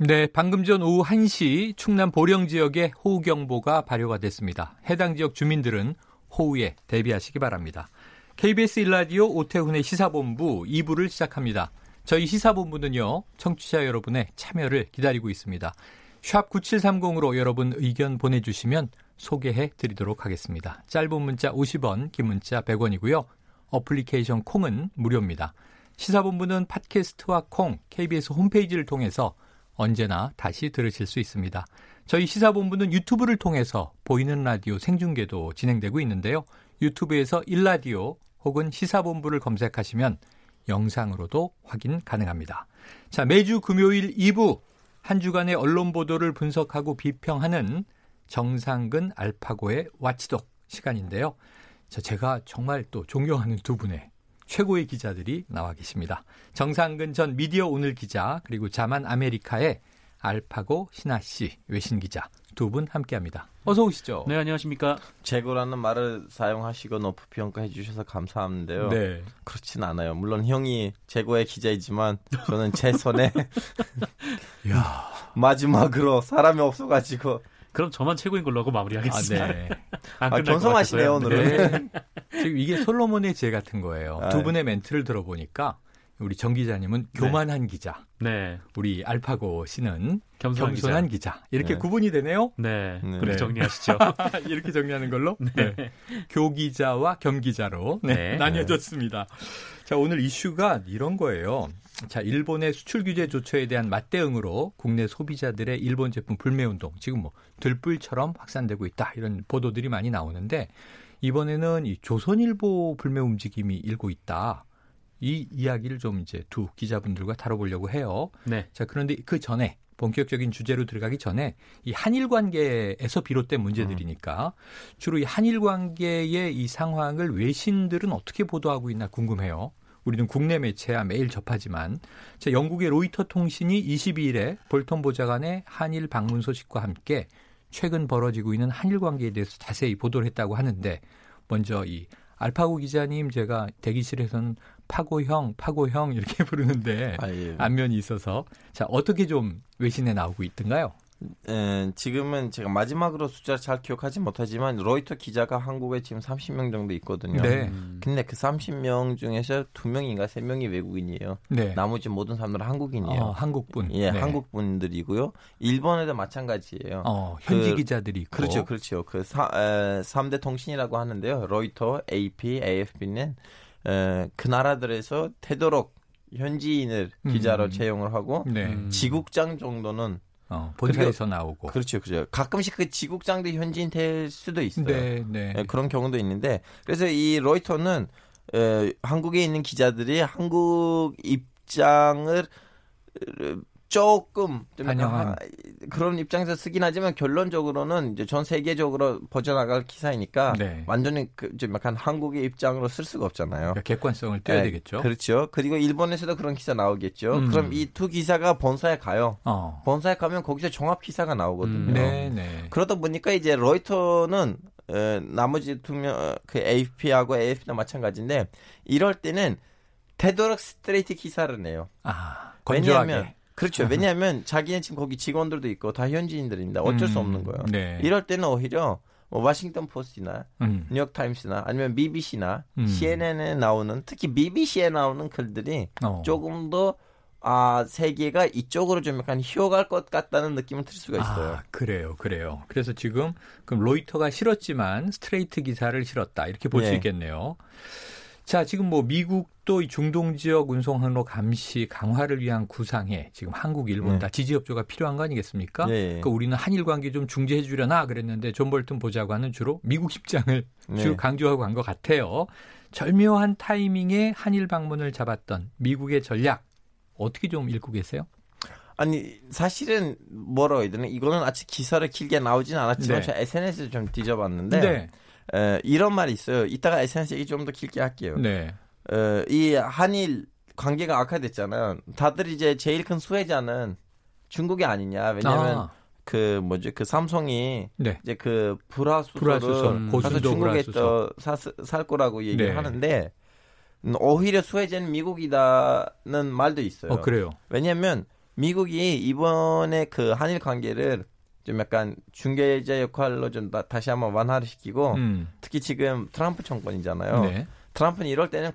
네, 방금 전 오후 1시 충남 보령 지역에 호우경보가 발효가 됐습니다. 해당 지역 주민들은 호우에 대비하시기 바랍니다. KBS 일라디오 오태훈의 시사본부 2부를 시작합니다. 저희 시사본부는요, 청취자 여러분의 참여를 기다리고 있습니다. 샵 9730으로 여러분 의견 보내주시면 소개해 드리도록 하겠습니다. 짧은 문자 50원, 긴 문자 100원이고요. 어플리케이션 콩은 무료입니다. 시사본부는 팟캐스트와 콩, KBS 홈페이지를 통해서 언제나 다시 들으실 수 있습니다. 저희 시사본부는 유튜브를 통해서 보이는 라디오 생중계도 진행되고 있는데요. 유튜브에서 일라디오 혹은 시사본부를 검색하시면 영상으로도 확인 가능합니다. 자, 매주 금요일 2부 한 주간의 언론 보도를 분석하고 비평하는 정상근 알파고의 watchdog 시간인데요. 자, 제가 정말 또 존경하는 두 분의 최고의 기자들이 나와 계십니다. 정상근 전 미디어 오늘 기자 그리고 자만 아메리카의 알파고 신하 씨 외신 기자 두 분 함께합니다. 어서 오시죠. 네, 안녕하십니까. 최고라는 말을 사용하시고 높이 평가해 주셔서 감사한데요. 네. 그렇진 않아요. 물론 형이 최고의 기자이지만 저는 제 손에 야, 마지막으로 사람이 없어가지고 그럼 저만 최고인 걸로 하고 아, 마무리하겠습니다. 네. 안 아, 같아서요. 오늘은. 네. 지금 이게 솔로몬의 제 같은 거예요. 아, 두 분의 멘트를 들어보니까 우리 정 기자님은 교만한 기자, 네, 우리 알파고 씨는 겸손한, 겸손한 기자. 기자. 이렇게 네. 구분이 되네요. 네, 네. 그렇게 네. 정리하시죠. 이렇게 정리하는 걸로 네. 교기자와 겸기자로 네, 네. 나뉘어졌습니다. 자 오늘 이슈가 이런 거예요. 자 일본의 수출 규제 조처에 대한 맞대응으로 국내 소비자들의 일본 제품 불매 운동 지금 뭐 들불처럼 확산되고 있다 이런 보도들이 많이 나오는데 이번에는 이 조선일보 불매 움직임이 일고 있다. 이 이야기를 좀 이제 두 기자분들과 다뤄보려고 해요. 네, 자, 그런데 그 전에 본격적인 주제로 들어가기 전에 이 한일 관계에서 비롯된 문제들이니까 주로 이 한일 관계의 이 상황을 외신들은 어떻게 보도하고 있나 궁금해요. 우리는 국내 매체야 매일 접하지만 자, 영국의 로이터 통신이 22일에 볼턴 보좌관의 한일 방문 소식과 함께 최근 벌어지고 있는 한일 관계에 대해서 자세히 보도를 했다고 하는데 먼저 이 알파고 기자님 제가 대기실에서는 파고형, 파고형 이렇게 부르는데 아, 예. 안면이 있어서 자 어떻게 좀 외신에 나오고 있던가요? 에, 지금은 제가 마지막으로 숫자 잘 기억하지 못하지만 로이터 기자가 한국에 지금 30명 정도 있거든요. 네, 근데 그 30명 중에서 2명인가 3명이 외국인이에요. 네. 나머지 모든 사람들은 한국인이에요. 어, 한국분. 예, 네. 한국 분들이고요. 일본에도 마찬가지예요. 어, 현지 그- 기자들이 있고. 그렇죠, 그렇죠. 그 사, 에, 3대 통신이라고 하는데요. 로이터, AP, AFP는 에, 그 나라들에서 되도록 현지인을 기자로 음. 채용을 하고 네. 음. 지국장 정도는 어, 본사에서 나오고. 그렇죠, 그렇죠. 가끔씩 그 지국장도 현지인 될 수도 있어요. 네, 네. 예, 그런 경우도 있는데 그래서 이 로이터는 에, 한국에 있는 기자들이 한국 입장을 어, 조금 좀 반영한. 하- 그런 입장에서 쓰긴 하지만 결론적으로는 이제 전 세계적으로 퍼져나갈 기사이니까 네. 완전히 그, 좀 약간 한국의 입장으로 쓸 수가 없잖아요. 그러니까 객관성을 띄어야 예, 되겠죠. 그렇죠. 그리고 일본에서도 그런 기사 나오겠죠. 음. 그럼 이 두 기사가 본사에 가요. 어. 본사에 가면 거기서 종합 기사가 나오거든요. 음, 네, 네. 그러다 보니까 이제 로이터는 에, 나머지 두명 그 AFP하고 AFP도 마찬가지인데 이럴 때는 되도록 스트레이트 기사를 내요. 아, 건조하게. 왜냐하면 그렇죠. 왜냐하면 자기는 지금 거기 직원들도 있고 다 현지인들입니다. 어쩔 수 음, 없는 거예요. 네. 이럴 때는 오히려 뭐 워싱턴 포스트나 음. 뉴욕 타임스나 아니면 BBC나 음. CNN에 나오는 특히 BBC에 나오는 글들이 어. 조금 더 아, 세계가 이쪽으로 좀 약간 휘어갈 것 같다는 느낌을 들 수가 있어요. 아, 그래요, 그래요. 그래서 지금 그럼 로이터가 실었지만 스트레이트 기사를 실었다 이렇게 볼수 예. 있겠네요. 자, 지금 뭐 미국 도이 중동 지역 운송 항로 감시 강화를 위한 구상에 지금 한국, 일본 네. 다 지지 협조가 필요한 거 아니겠습니까? 예. 그러니까 우리는 한일 관계 좀 중재해 주려나 그랬는데 존 볼튼 보좌관은 주로 미국 입장을 네. 주로 강조하고 간 것 같아요. 절묘한 타이밍에 한일 방문을 잡았던 미국의 전략 어떻게 좀 읽고 계세요? 아니 사실은 뭐라고 해야 되나 이거는 아직 기사를 길게 나오진 않았지만 네. 제가 SNS를 좀 뒤져봤는데 네. 에, 이런 말이 있어요. 이따가 SNS 얘기 좀 더 길게 할게요. 네. 어, 이 한일 관계가 악화됐잖아요. 다들 이제 제일 큰 수혜자는 중국이 아니냐. 왜냐하면 아, 그 뭐지 그 삼성이 네. 이제 그 불화수소를 불화수소, 가서 중국에 불화수소. 또 사, 살 거라고 얘기를 네. 하는데 음, 오히려 수혜자는 미국이다는 말도 있어요. 어 그래요. 왜냐하면 미국이 이번에 그 한일 관계를 좀 약간 중개자 역할로 좀 다, 다시 한번 완화를 시키고 음. 특히 지금 트럼프 정권이잖아요. 네. 트럼프는 이럴 때는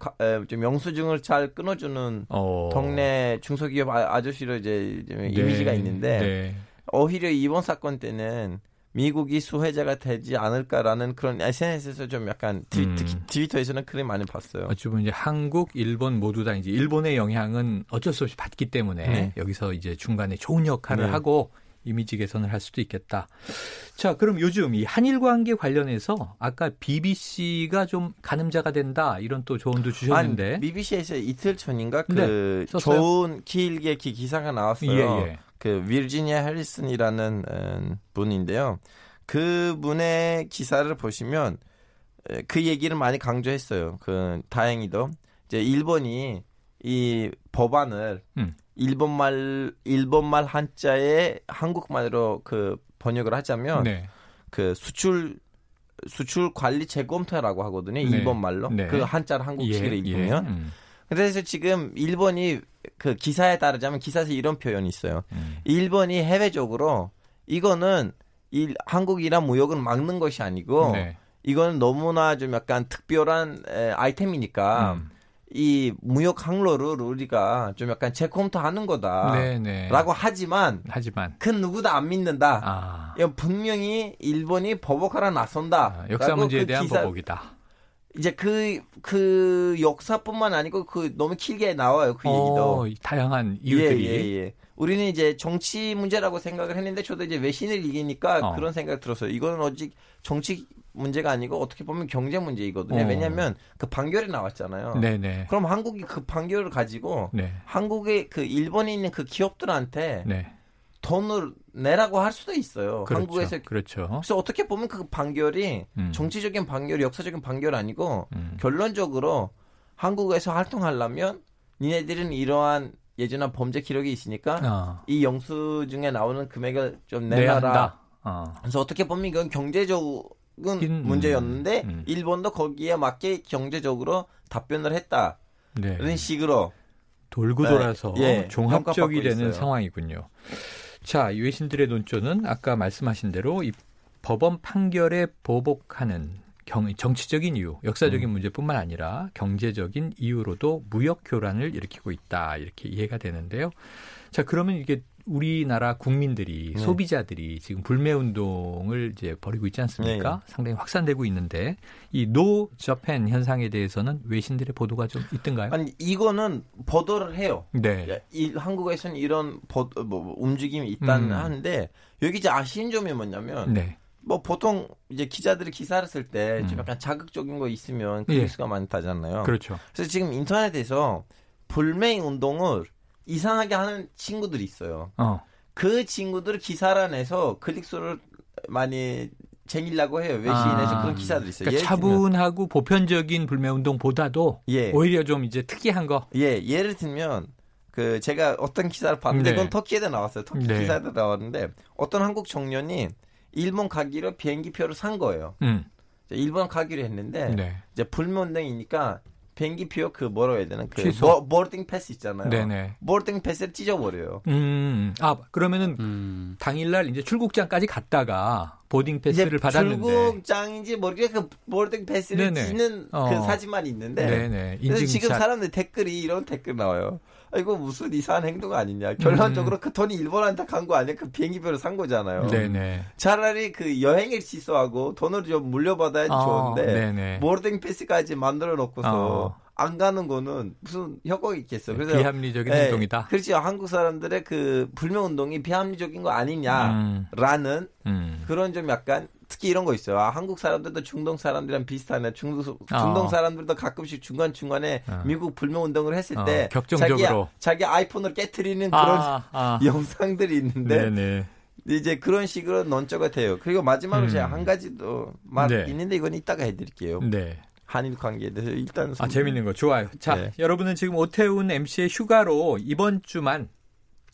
좀 영수증을 잘 끊어주는 어. 동네 중소기업 아- 아저씨로 이제 좀 네. 이미지가 있는데 네. 오히려 이번 사건 때는 미국이 수혜자가 되지 않을까라는 그런 SNS에서 좀 약간 트, 음. 트위터에서는 그림 많이 봤어요. 어찌 보면 이제 한국, 일본 모두 다 이제 일본의 영향은 어쩔 수 없이 받기 때문에 네. 여기서 이제 중간에 좋은 역할을 네. 하고 이미지 개선을 할 수도 있겠다. 자, 그럼 요즘 이 한일 관계 관련해서 아까 BBC가 좀 가늠자가 된다 이런 또 조언도 주셨는데 아니, BBC에서 이틀 전인가 그 네? 좋은 길게 기, 기사가 나왔어요. 예, 예. 그 비르지니아 해리슨이라는 음, 분인데요. 그 분의 기사를 보시면 에, 그 얘기를 많이 강조했어요. 그 다행히도 이제 일본이 이 법안을 음. 일본말 일본말 한자에 한국말로 그 번역을 하자면 네. 그 수출 수출 관리 재검토라고 하거든요. 네. 일본말로 네. 그 한자를 한국식으로 예, 예. 읽으면 음, 그래서 지금 일본이 그 기사에 따르자면 기사에서 이런 표현이 있어요. 음. 일본이 해외적으로 이거는 이 한국이랑 무역은 막는 것이 아니고 네. 이거는 너무나 좀 약간 특별한 에, 아이템이니까 음. 이 무역 항로를 우리가 좀 약간 재검토하는 거다라고 네, 네. 하지만 하지만 그 누구도 안 믿는다. 아, 분명히 일본이 보복하러 나선다. 아, 역사 문제에 그 대한 기사- 보복이다. 이제 그, 그 역사뿐만 아니고 그 너무 길게 나와요. 그 얘기도. 어, 이 다양한 이유들이 예, 예, 예. 우리는 이제 정치 문제라고 생각을 했는데 저도 이제 외신을 이기니까 어. 그런 생각 들었어요. 이거는 오직 정치 문제가 아니고 어떻게 보면 경제 문제이거든요. 어. 왜냐하면 그 판결이 나왔잖아요. 네네. 그럼 한국이 그 판결을 가지고 네. 한국의 그 일본에 있는 그 기업들한테 네. 돈을 내라고 할 수도 있어요. 그렇죠. 한국에서 그렇죠. 그래서 어떻게 보면 그 판결이 음. 정치적인 판결, 역사적인 판결 아니고 음. 결론적으로 한국에서 활동하려면 니네들은 이러한 예전한 범죄 기록이 있으니까 어. 이 영수증에 나오는 금액을 좀 내놔라. 어. 그래서 어떻게 보면 이건 경제적 인 음, 문제였는데 음. 일본도 거기에 맞게 경제적으로 답변을 했다. 네. 식으로 돌고 네. 돌아서 예, 종합적이 되는 있어요. 상황이군요. 자, 이 외신들의 논조는 아까 말씀하신 대로 이 법원 판결에 보복하는 경, 정치적인 이유, 역사적인 음. 문제뿐만 아니라 경제적인 이유로도 무역 교란을 일으키고 있다. 이렇게 이해가 되는데요. 자, 그러면 이게 우리나라 국민들이 네. 소비자들이 지금 불매 운동을 이제 벌이고 있지 않습니까? 상당히 확산되고 있는데 이 노 저펜 현상에 대해서는 외신들의 보도가 좀 있던가요? 아니 이거는 보도를 해요. 네. 예, 이, 한국에서는 이런 보, 뭐, 움직임이 있다는 음. 하는데 여기 이제 아쉬운 점이 뭐냐면 네. 뭐 보통 이제 기자들이 기사를 쓸때좀 음. 약간 자극적인 거 있으면 예. 클릭수가 많다잖아요. 그렇죠. 그래서 지금 인터넷에서 불매 운동을 이상하게 하는 친구들이 있어요. 어. 그 친구들 기사를 내서 클릭수를 많이 쟁이려고 해요. 외신에서 아. 그런 기사들이 있어요. 그러니까 예를 들면, 차분하고 보편적인 불매 운동보다도 예. 오히려 좀 이제 특이한 거. 예, 예를 들면 그 제가 어떤 기사를 봤는데 네. 그건 터키에도 나왔어요. 터키 네. 기사에도 나왔는데 어떤 한국 청년이 일본 가기로 비행기 표를 산 거예요. 음. 일본 가기로 했는데 네. 이제 불매운동이니까 비행기 표 그 뭐라고 해야 되나 그 취소. 보, boarding pass 있잖아요. 네네. boarding pass를 찢어버려요. 음. 아, 그러면은 음. 당일날 이제 출국장까지 갔다가 boarding pass를 받았는데. 출국장인지 모르게 그 boarding pass를 네네. 찢는 어. 그 사진만 있는데 네네. 그래서 지금. 사람들 댓글이 이런 댓글 나와요. 아, 이거 무슨 이상한 행동 아니냐. 결론적으로 그 돈이 일본한테 간 거 아니야? 그 비행기표를 산 거잖아요. 음. 네네. 차라리 그 여행을 취소하고 돈을 좀 물려받아야지 어, 좋은데 네네. 보딩 패스까지 만들어 놓고서 어. 안 가는 거는 무슨 효과가 있겠어요. 그래서 비합리적인 예, 행동이다. 그렇죠. 한국 사람들의 그 불매 운동이 비합리적인 거 음. 아니냐라는 음. 그런 좀 약간 특히 이런 거 있어요. 아, 한국 사람들도 중동 사람들이랑 비슷하네. 중동, 아. 중동 사람들도 가끔씩 중간 중간에 어. 미국 불매 운동을 했을 어, 때 격정적으로. 자기, 자기 아이폰을 깨트리는 그런 아, 아. 영상들이 있는데 네네. 이제 그런 식으로 논조가 돼요. 그리고 마지막으로 음. 제가 한 가지 더말 네. 있는데 이건 이따가 해드릴게요. 네. 한일 관계에 대해서 일단 아, 재밌는 거 좋아요. 자, 네. 여러분은 지금 오태훈 MC의 휴가로 이번 주만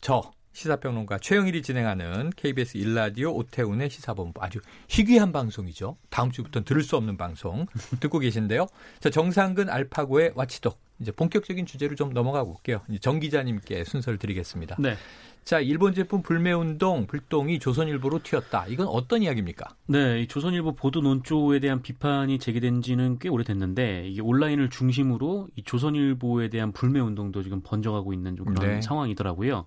저 시사평론가 최영일이 진행하는 KBS 일라디오 오태훈의 시사본부 아주 희귀한 방송이죠. 다음 주부터는 들을 수 없는 방송 듣고 계신데요. 자, 정상근 알파고의 와치독 이제 본격적인 주제로 좀 넘어가 볼게요. 정 기자님께 순서를 드리겠습니다. 네. 자, 일본 제품 불매운동 불똥이 조선일보로 튀었다. 이건 어떤 이야기입니까? 네, 이 조선일보 보도 논조에 대한 비판이 제기된 지는 꽤 오래됐는데 이게 온라인을 중심으로 이 조선일보에 대한 불매 운동도 지금 번져가고 있는 좀 그런 네. 상황이더라고요.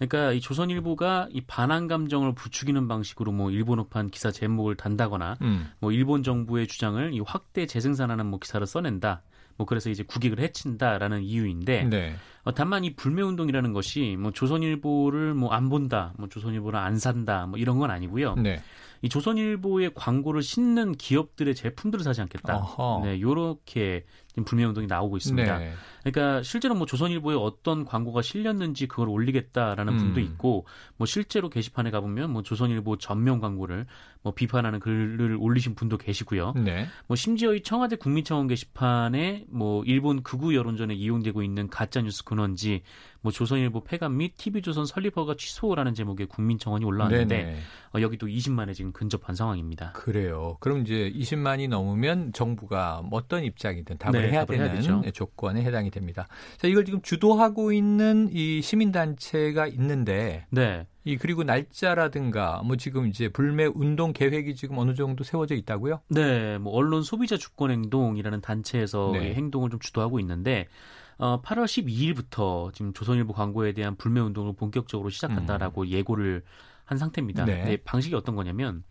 그러니까 이 조선일보가 이 반한 감정을 부추기는 방식으로 뭐 일본어판 기사 제목을 단다거나 음. 뭐 일본 정부의 주장을 이 확대 재생산하는 뭐 기사를 써낸다. 뭐 그래서 이제 국익을 해친다라는 이유인데 네. 어, 다만 이 불매 운동이라는 것이 뭐 조선일보를 뭐 안 본다, 뭐 조선일보를 안 산다, 뭐 이런 건 아니고요. 네. 이 조선일보의 광고를 싣는 기업들의 제품들을 사지 않겠다. 어허. 네, 요렇게 불매 운동이 나오고 있습니다. 네. 그러니까 실제로 뭐 조선일보에 어떤 광고가 실렸는지 그걸 올리겠다라는 분도 음. 있고 뭐 실제로 게시판에 가보면 뭐 조선일보 전면 광고를 뭐 비판하는 글을 올리신 분도 계시고요. 네. 뭐 심지어 이 청와대 국민청원 게시판에 뭐 일본 극우 여론전에 이용되고 있는 가짜 뉴스 근원지 뭐 조선일보 폐간 및 TV조선 설립허가 취소라는 제목의 국민청원이 올라왔는데. 어, 여기도 20만에 지금 근접한 상황입니다. 그래요. 그럼 이제 20만이 넘으면 정부가 뭐 어떤 입장이든 답을 네, 해야 답을 해야 되는 되죠. 조건에 해당이 됩니다. 자, 이걸 지금 주도하고 있는 이 시민단체가 있는데 네. 이 그리고 날짜라든가 뭐 지금 이제 불매 운동 계획이 지금 어느 정도 세워져 있다고요? 네, 뭐 언론 소비자 주권 행동이라는 단체에서 네. 이 행동을 좀 주도하고 있는데 어, 8월 12일부터 지금 조선일보 광고에 대한 불매 운동을 본격적으로 시작한다라고 예고를 한 상태입니다. 음. 네. 네, 방식이 어떤 거냐면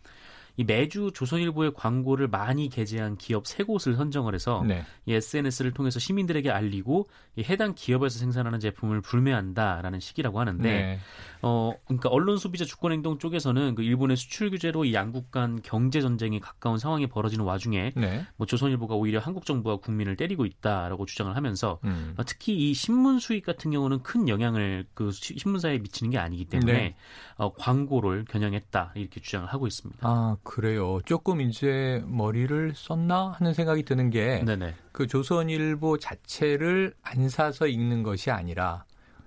이 매주 조선일보의 광고를 많이 게재한 기업 세 곳을 선정을 해서 네. 이 SNS를 통해서 시민들에게 알리고 이 해당 기업에서 생산하는 제품을 불매한다라는 식이라고 하는데 네. 어, 그러니까 언론 소비자 주권 행동 쪽에서는 그 일본의 수출 규제로 이 양국 간 경제 전쟁이 가까운 상황이 벌어지는 와중에 네. 뭐 조선일보가 오히려 한국 정부와 국민을 때리고 있다라고 주장을 하면서 음. 어, 특히 이 신문 수익 같은 경우는 큰 영향을 그 시- 신문사에 미치는 게 아니기 때문에 네. 어, 광고를 겨냥했다 이렇게 주장을 하고 있습니다. 아, 그래요. 조금 이제 머리를 썼나 하는 생각이 드는 게. 그 조선일보 자체를 안 사서 읽는 것이 아니라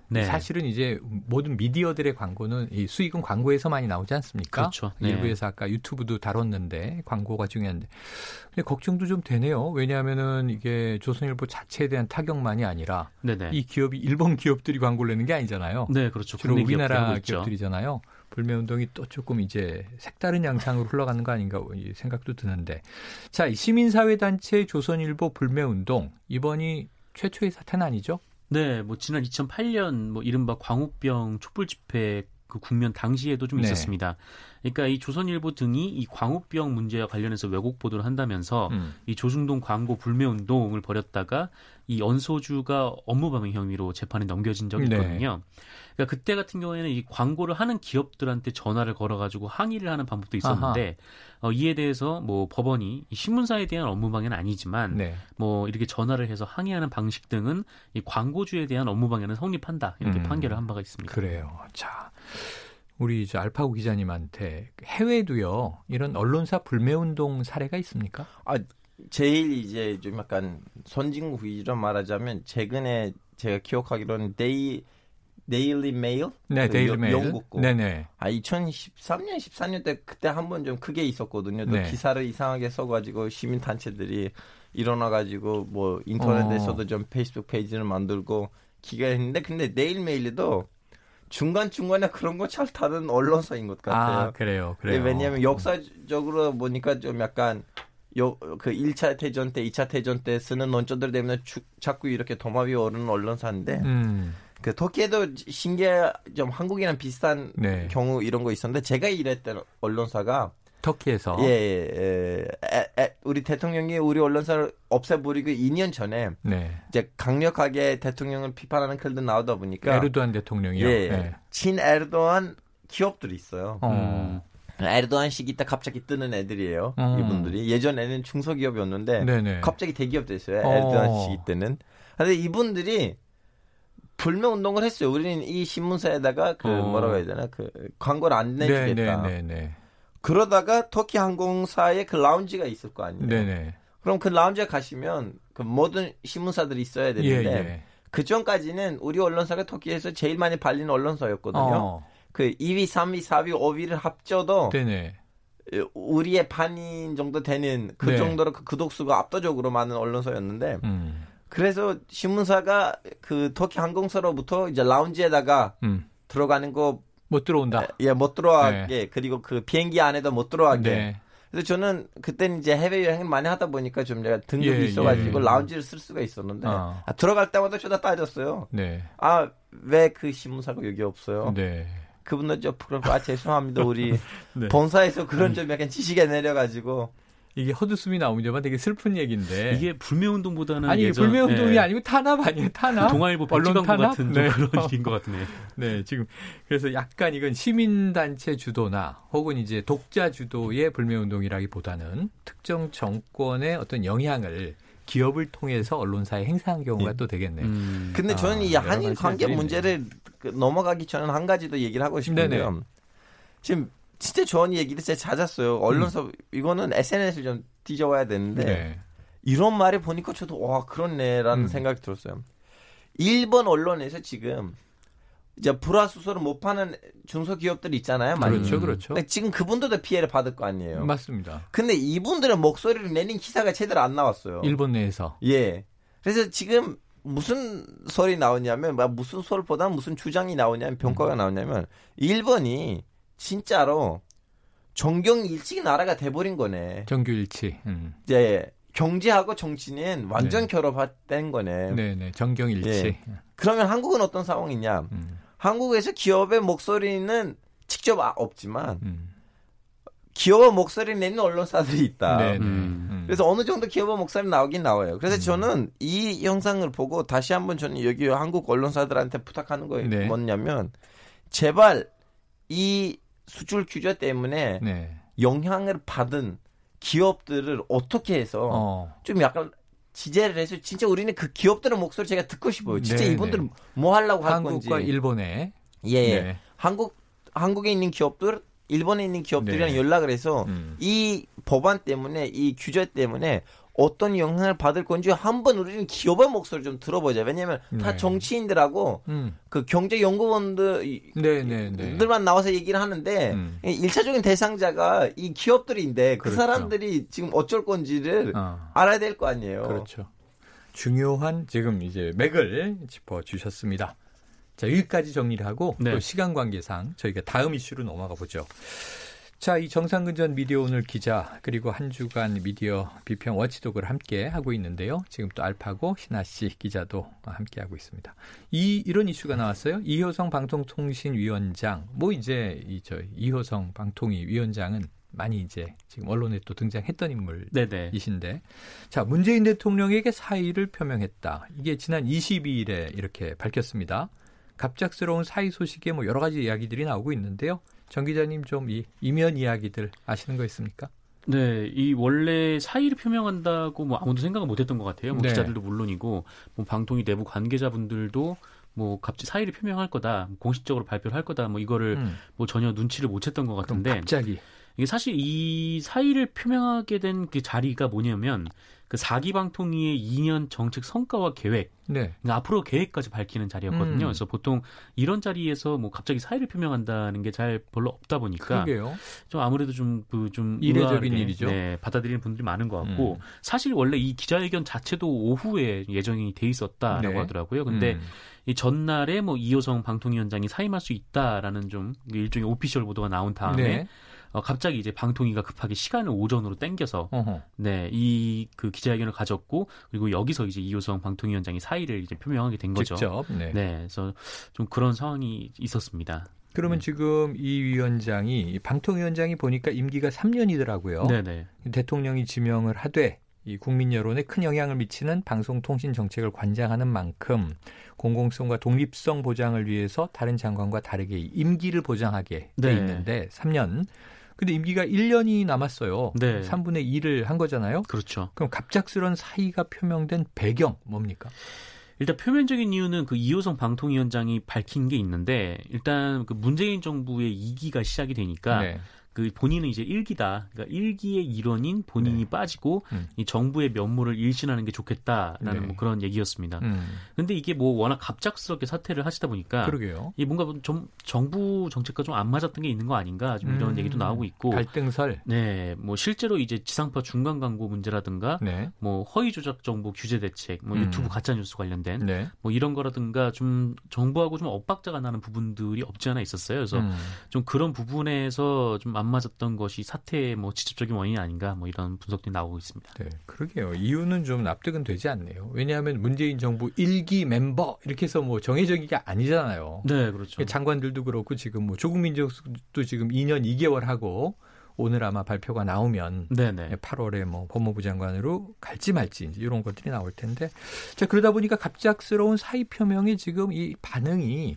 네. 사실은 이제 모든 미디어들의 광고는 이 수익은 광고에서 많이 나오지 않습니까? 그렇죠. 네. 일부에서 아까 유튜브도 다뤘는데 광고가 중요한데 근데 걱정도 좀 되네요. 왜냐하면은 이게 조선일보 자체에 대한 타격만이 아니라 네네. 이 기업이 일본 기업들이 광고를 내는 게 아니잖아요. 네, 그렇죠. 주로 우리나라. 기업들이잖아요. 불매운동이 또 조금 이제 색다른 양상으로 흘러가는 거 아닌가 이 생각도 드는데. 자, 이 시민사회단체 조선일보 불매운동 이번이 최초의 사태는 아니죠? 네, 뭐 지난 2008년 뭐 이른바 광우병 촛불 집회 그 국면 당시에도 좀 네. 있었습니다. 그러니까 이 조선일보 등이 이 광우병 문제와 관련해서 왜곡 보도를 한다면서 음. 이 조중동 광고 불매 운동을 벌였다가 이 연소주가 업무방해 혐의로 재판에 넘겨진 적이 네. 있거든요. 그러니까 그때 같은 경우에는 이 광고를 하는 기업들한테 전화를 걸어가지고 항의를 하는 방법도 있었는데 어, 이에 대해서 뭐 법원이 이 신문사에 대한 업무방해는 아니지만 네. 뭐 이렇게 전화를 해서 항의하는 방식 등은 이 광고주에 대한 업무방해는 성립한다 이렇게 음. 판결을 한 바가 있습니다. 그래요. 자, 우리 이제 알파고 기자님한테 해외도요 이런 언론사 불매운동 사례가 있습니까? 아, 제일 이제 좀 약간 선진국 위주로 말하자면 최근에 제가 기억하기로는 데이 데일리 메일 네, 그 데일리 여- 메일. 영국 거. 네네. 아 2013년 14년 때 그때 한 번 좀 크게 있었거든요. 또 네. 기사를 이상하게 써가지고 시민 단체들이 일어나가지고 뭐 인터넷에서도 어. 좀 페이스북 페이지를 만들고 기가 했는데 근데 데일리 메일도 중간 중간에 그런 거 잘 타는 언론사인 것 같아요. 아, 그래요. 그래요. 왜냐하면 역사적으로 보니까 좀 약간 요, 그 1차 대전 때, 2차 대전 때 쓰는 논조들 때문에 주, 자꾸 이렇게 도마 위에 오르는 언론사인데, 음. 그 터키에도 신기해, 좀 한국이랑 비슷한 네. 경우 이런 거 있었는데, 제가 일했던 언론사가, 터키에서 예, 예, 예, 에, 에, 우리 대통령이 우리 언론사를 없애버리고 2년 전에 네. 이제 강력하게 대통령을 비판하는 글도 나오다 보니까, 에르도안 대통령이요. 예, 네. 친 에르도안 기업들이 있어요. 어. 에르도안식 있다 갑자기 뜨는 애들이에요. 음. 이분들이 예전에는 중소기업이었는데 네네. 갑자기 대기업 됐어요. 어. 에르도안 시기 때는. 근데 이분들이 불매 운동을 했어요. 우리는 이 신문사에다가 그 어. 뭐라고 해야 되나 그 광고를 안 내주겠다. 네네네네. 그러다가 터키 항공사에 그 라운지가 있을 거 아니에요. 네네. 그럼 그 라운지에 가시면 그 모든 신문사들이 있어야 예, 되는데 예. 그 전까지는 우리 언론사가 터키에서 제일 많이 발리는 언론사였거든요. 어, 그 2위, 3위, 4위, 5위를 합쳐도 네네. 우리의 반인 정도 되는 그 네. 정도로 그 구독수가 압도적으로 많은 언론사였는데 음. 그래서 신문사가 그 터키 항공사로부터 이제 라운지에다가 음. 들어가는 거 못 들어온다. 예, 못 들어가게 그리고 그 비행기 안에도 못 들어가게. 네. 그래서 저는 그때는 이제 해외 여행을 많이 하다 보니까 좀 제가 등급이 예, 있어가지고 예. 라운지를 쓸 수가 있었는데 어. 아, 들어갈 때마다 저다 따졌어요. 네. 아왜 그 신문사가 여기 없어요? 네. 그분들 저 그럼 아 죄송합니다 우리 네. 본사에서 그런 좀 약간 지시가 내려가지고 이게 헛웃음이 나오지만 되게 슬픈 얘기인데. 이게 불매 운동보다는 아니 예전, 불매 운동이 예, 아니고 탄압 아니에요 탄압? 동아일보 언론 탄압? 같은 네. 좀 그런 일인 것 같네요. 네, 지금 그래서 약간 이건 시민단체 주도나 혹은 이제 독자 주도의 불매 운동이라기보다는 특정 정권의 어떤 영향을 기업을 통해서 언론사에 행사한 경우가 예. 또 되겠네요. 음. 근데 아, 저는 이 여러 한일 관계 문제를 그 넘어가기 전에 한 가지 더 얘기를 하고 싶은데요. 네네. 지금 진짜 좋은 얘기를 진짜 찾았어요. 언론사 이거는 SNS를 좀 뒤져와야 되는데 네. 이런 말을 보니까 저도 와 그렇네라는 음. 생각이 들었어요. 일본 언론에서 지금 이제 불화수소를 못 파는 중소기업들 있잖아요. 많이. 그렇죠, 그렇죠. 지금 그분들도 피해를 받을 거 아니에요. 맞습니다. 근데 이분들은 목소리를 내는 기사가 제대로 안 나왔어요. 일본 내에서 예. 그래서 지금 무슨 설이 나오냐면 뭐 무슨 설보다 무슨 주장이 나오냐면 평가가 나오냐면 일본이 진짜로 정경 일찍 나라가 돼버린 거네. 정규일치. 음. 이제 경제하고 정치는 완전 네. 결합된 거네. 네, 네. 정경일치. 예. 그러면 한국은 어떤 상황이냐? 음. 한국에서 기업의 목소리는 직접 아- 없지만 음. 기업의 목소리 내는 언론사들이 있다. 네, 네. 음. 음. 그래서 어느 정도 기업의 목소리 나오긴 나와요. 그래서 음. 저는 이 영상을 보고 다시 한번 저는 여기 한국 언론사들한테 부탁하는 거예요. 네. 뭐냐면 제발 이 수출 규제 때문에 네. 영향을 받은 기업들을 어떻게 해서 어. 좀 약간 지재를 해서 진짜 우리는 그 기업들의 목소리 제가 듣고 싶어요. 진짜 네, 이분들은 뭐 하려고 할 건지. 한국과 일본에 예. 네. 한국 한국에 있는 기업들, 일본에 있는 기업들이랑 네. 연락을 해서 음. 이 법안 때문에 이 규제 때문에 어떤 영향을 받을 건지 한번 우리는 기업의 목소리 좀 들어보자. 왜냐하면 다 네. 정치인들하고 음. 그 경제 연구원들 네, 네, 네. 들만 나와서 얘기를 하는데 음. 일차적인 대상자가 이 기업들인데 그 그렇죠. 사람들이 지금 어쩔 건지를 어. 알아야 될 거 아니에요. 그렇죠. 중요한 지금 이제 맥을 짚어 주셨습니다. 자, 여기까지 정리를 하고 네. 또 시간 관계상 저희가 다음 이슈로 넘어가 보죠. 자, 이 정상근 전 미디어 오늘 기자 그리고 한 주간 미디어 비평 워치독을 함께 하고 있는데요. 지금 또 알파고 신하 씨 기자도 함께 하고 있습니다. 이 이런 이슈가 나왔어요. 이효성 방송통신위원장 뭐 이제 이저 이효성 방통위 위원장은 많이 이제 지금 언론에 또 등장했던 인물 네네. 이신데 자 문재인 대통령에게 사의를 표명했다. 이게 지난 22일에 이렇게 밝혔습니다. 갑작스러운 사의 소식에 뭐 여러 가지 이야기들이 나오고 있는데요. 정 기자님 좀 이 이면 이야기들 아시는 거 있습니까? 네, 이 원래 사의를 표명한다고 뭐 아무도 생각을 못했던 것 같아요. 뭐 네. 기자들도 물론이고, 뭐 방통위 내부 관계자분들도 뭐 갑자기 사의를 표명할 거다, 공식적으로 발표를 할 거다, 뭐 이거를 음, 뭐 전혀 눈치를 못 챘던 것 같은데 갑자기 이게 사실 이 사의를 표명하게 된 그 자리가 뭐냐면 그 사기 방통위의 2년 정책 성과와 계획, 네. 그러니까 앞으로 계획까지 밝히는 자리였거든요. 음. 그래서 보통 이런 자리에서 뭐 갑자기 사의를 표명한다는 게 잘 별로 없다 보니까 그러게요. 좀 아무래도 좀그 좀 이례적인 일이죠. 네, 받아들이는 분들이 많은 것 같고 음. 사실 원래 이 기자회견 자체도 오후에 예정이 돼 있었다라고 네. 하더라고요. 근데 음, 이 전날에 뭐 이호성 방통위원장이 사임할 수 있다라는 좀 일종의 오피셜 보도가 나온 다음에 네. 어, 갑자기 이제 방통위가 급하게 시간을 오전으로 땡겨서. 네, 이 그 기자회견을 가졌고 그리고 여기서 이제 이호성 방통위원장이 사의를 이제 표명하게 된 거죠. 직접. 네. 네, 그래서 좀 그런 상황이 있었습니다. 그러면 지금 이 위원장이 방통위원장이 보니까 임기가 3년이더라고요. 네, 네. 대통령이 지명을 하되 이 국민 여론에 큰 영향을 미치는 방송통신 정책을 관장하는 만큼 공공성과 독립성 보장을 위해서 다른 장관과 다르게 임기를 보장하게 돼 네. 있는데 3년 근데 임기가 1년이 남았어요. 네. 3분의 2를 한 거잖아요. 그렇죠. 그럼 갑작스런 사의가 표명된 배경 뭡니까? 일단 표면적인 이유는 그 이호성 방통위원장이 밝힌 게 있는데 일단 그 문재인 정부의 2기가 시작이 되니까 네. 그 본인은 이제 일기다. 그러니까 일기의 일원인 본인이 네. 빠지고 음. 이 정부의 면모를 일신하는 게 좋겠다라는 네. 뭐 그런 얘기였습니다. 음, 근데 이게 뭐 워낙 갑작스럽게 사퇴를 하시다 보니까 그러게요. 이 뭔가 좀 정부 정책과 좀 안 맞았던 게 있는 거 아닌가 좀 이런 음, 얘기도 나오고 있고 갈등설. 네, 뭐 실제로 이제 지상파 중간 광고 문제라든가 네. 뭐 허위 조작 정보 규제 대책, 뭐 음. 유튜브 가짜 뉴스 관련된 네. 뭐 이런 거라든가 좀 정부하고 좀 엇박자가 나는 부분들이 없지 않아 있었어요. 그래서 음. 좀 그런 부분에서 좀안 맞았던 것이 사태의 뭐 직접적인 원인이 아닌가 뭐 이런 분석들이 나오고 있습니다. 네, 그러게요. 이유는 좀 납득은 되지 않네요. 왜냐하면 문재인 정부 일기 멤버 이렇게 해서 뭐 정해져기가 아니잖아요. 네, 그렇죠. 장관들도 그렇고 지금 뭐 조국 민정수도 지금 2년 2개월 하고 오늘 아마 발표가 나오면 네, 네. 8월에 뭐 법무부 장관으로 갈지 말지 이런 것들이 나올 텐데 자 그러다 보니까 갑작스러운 사의 표명에 지금 이 반응이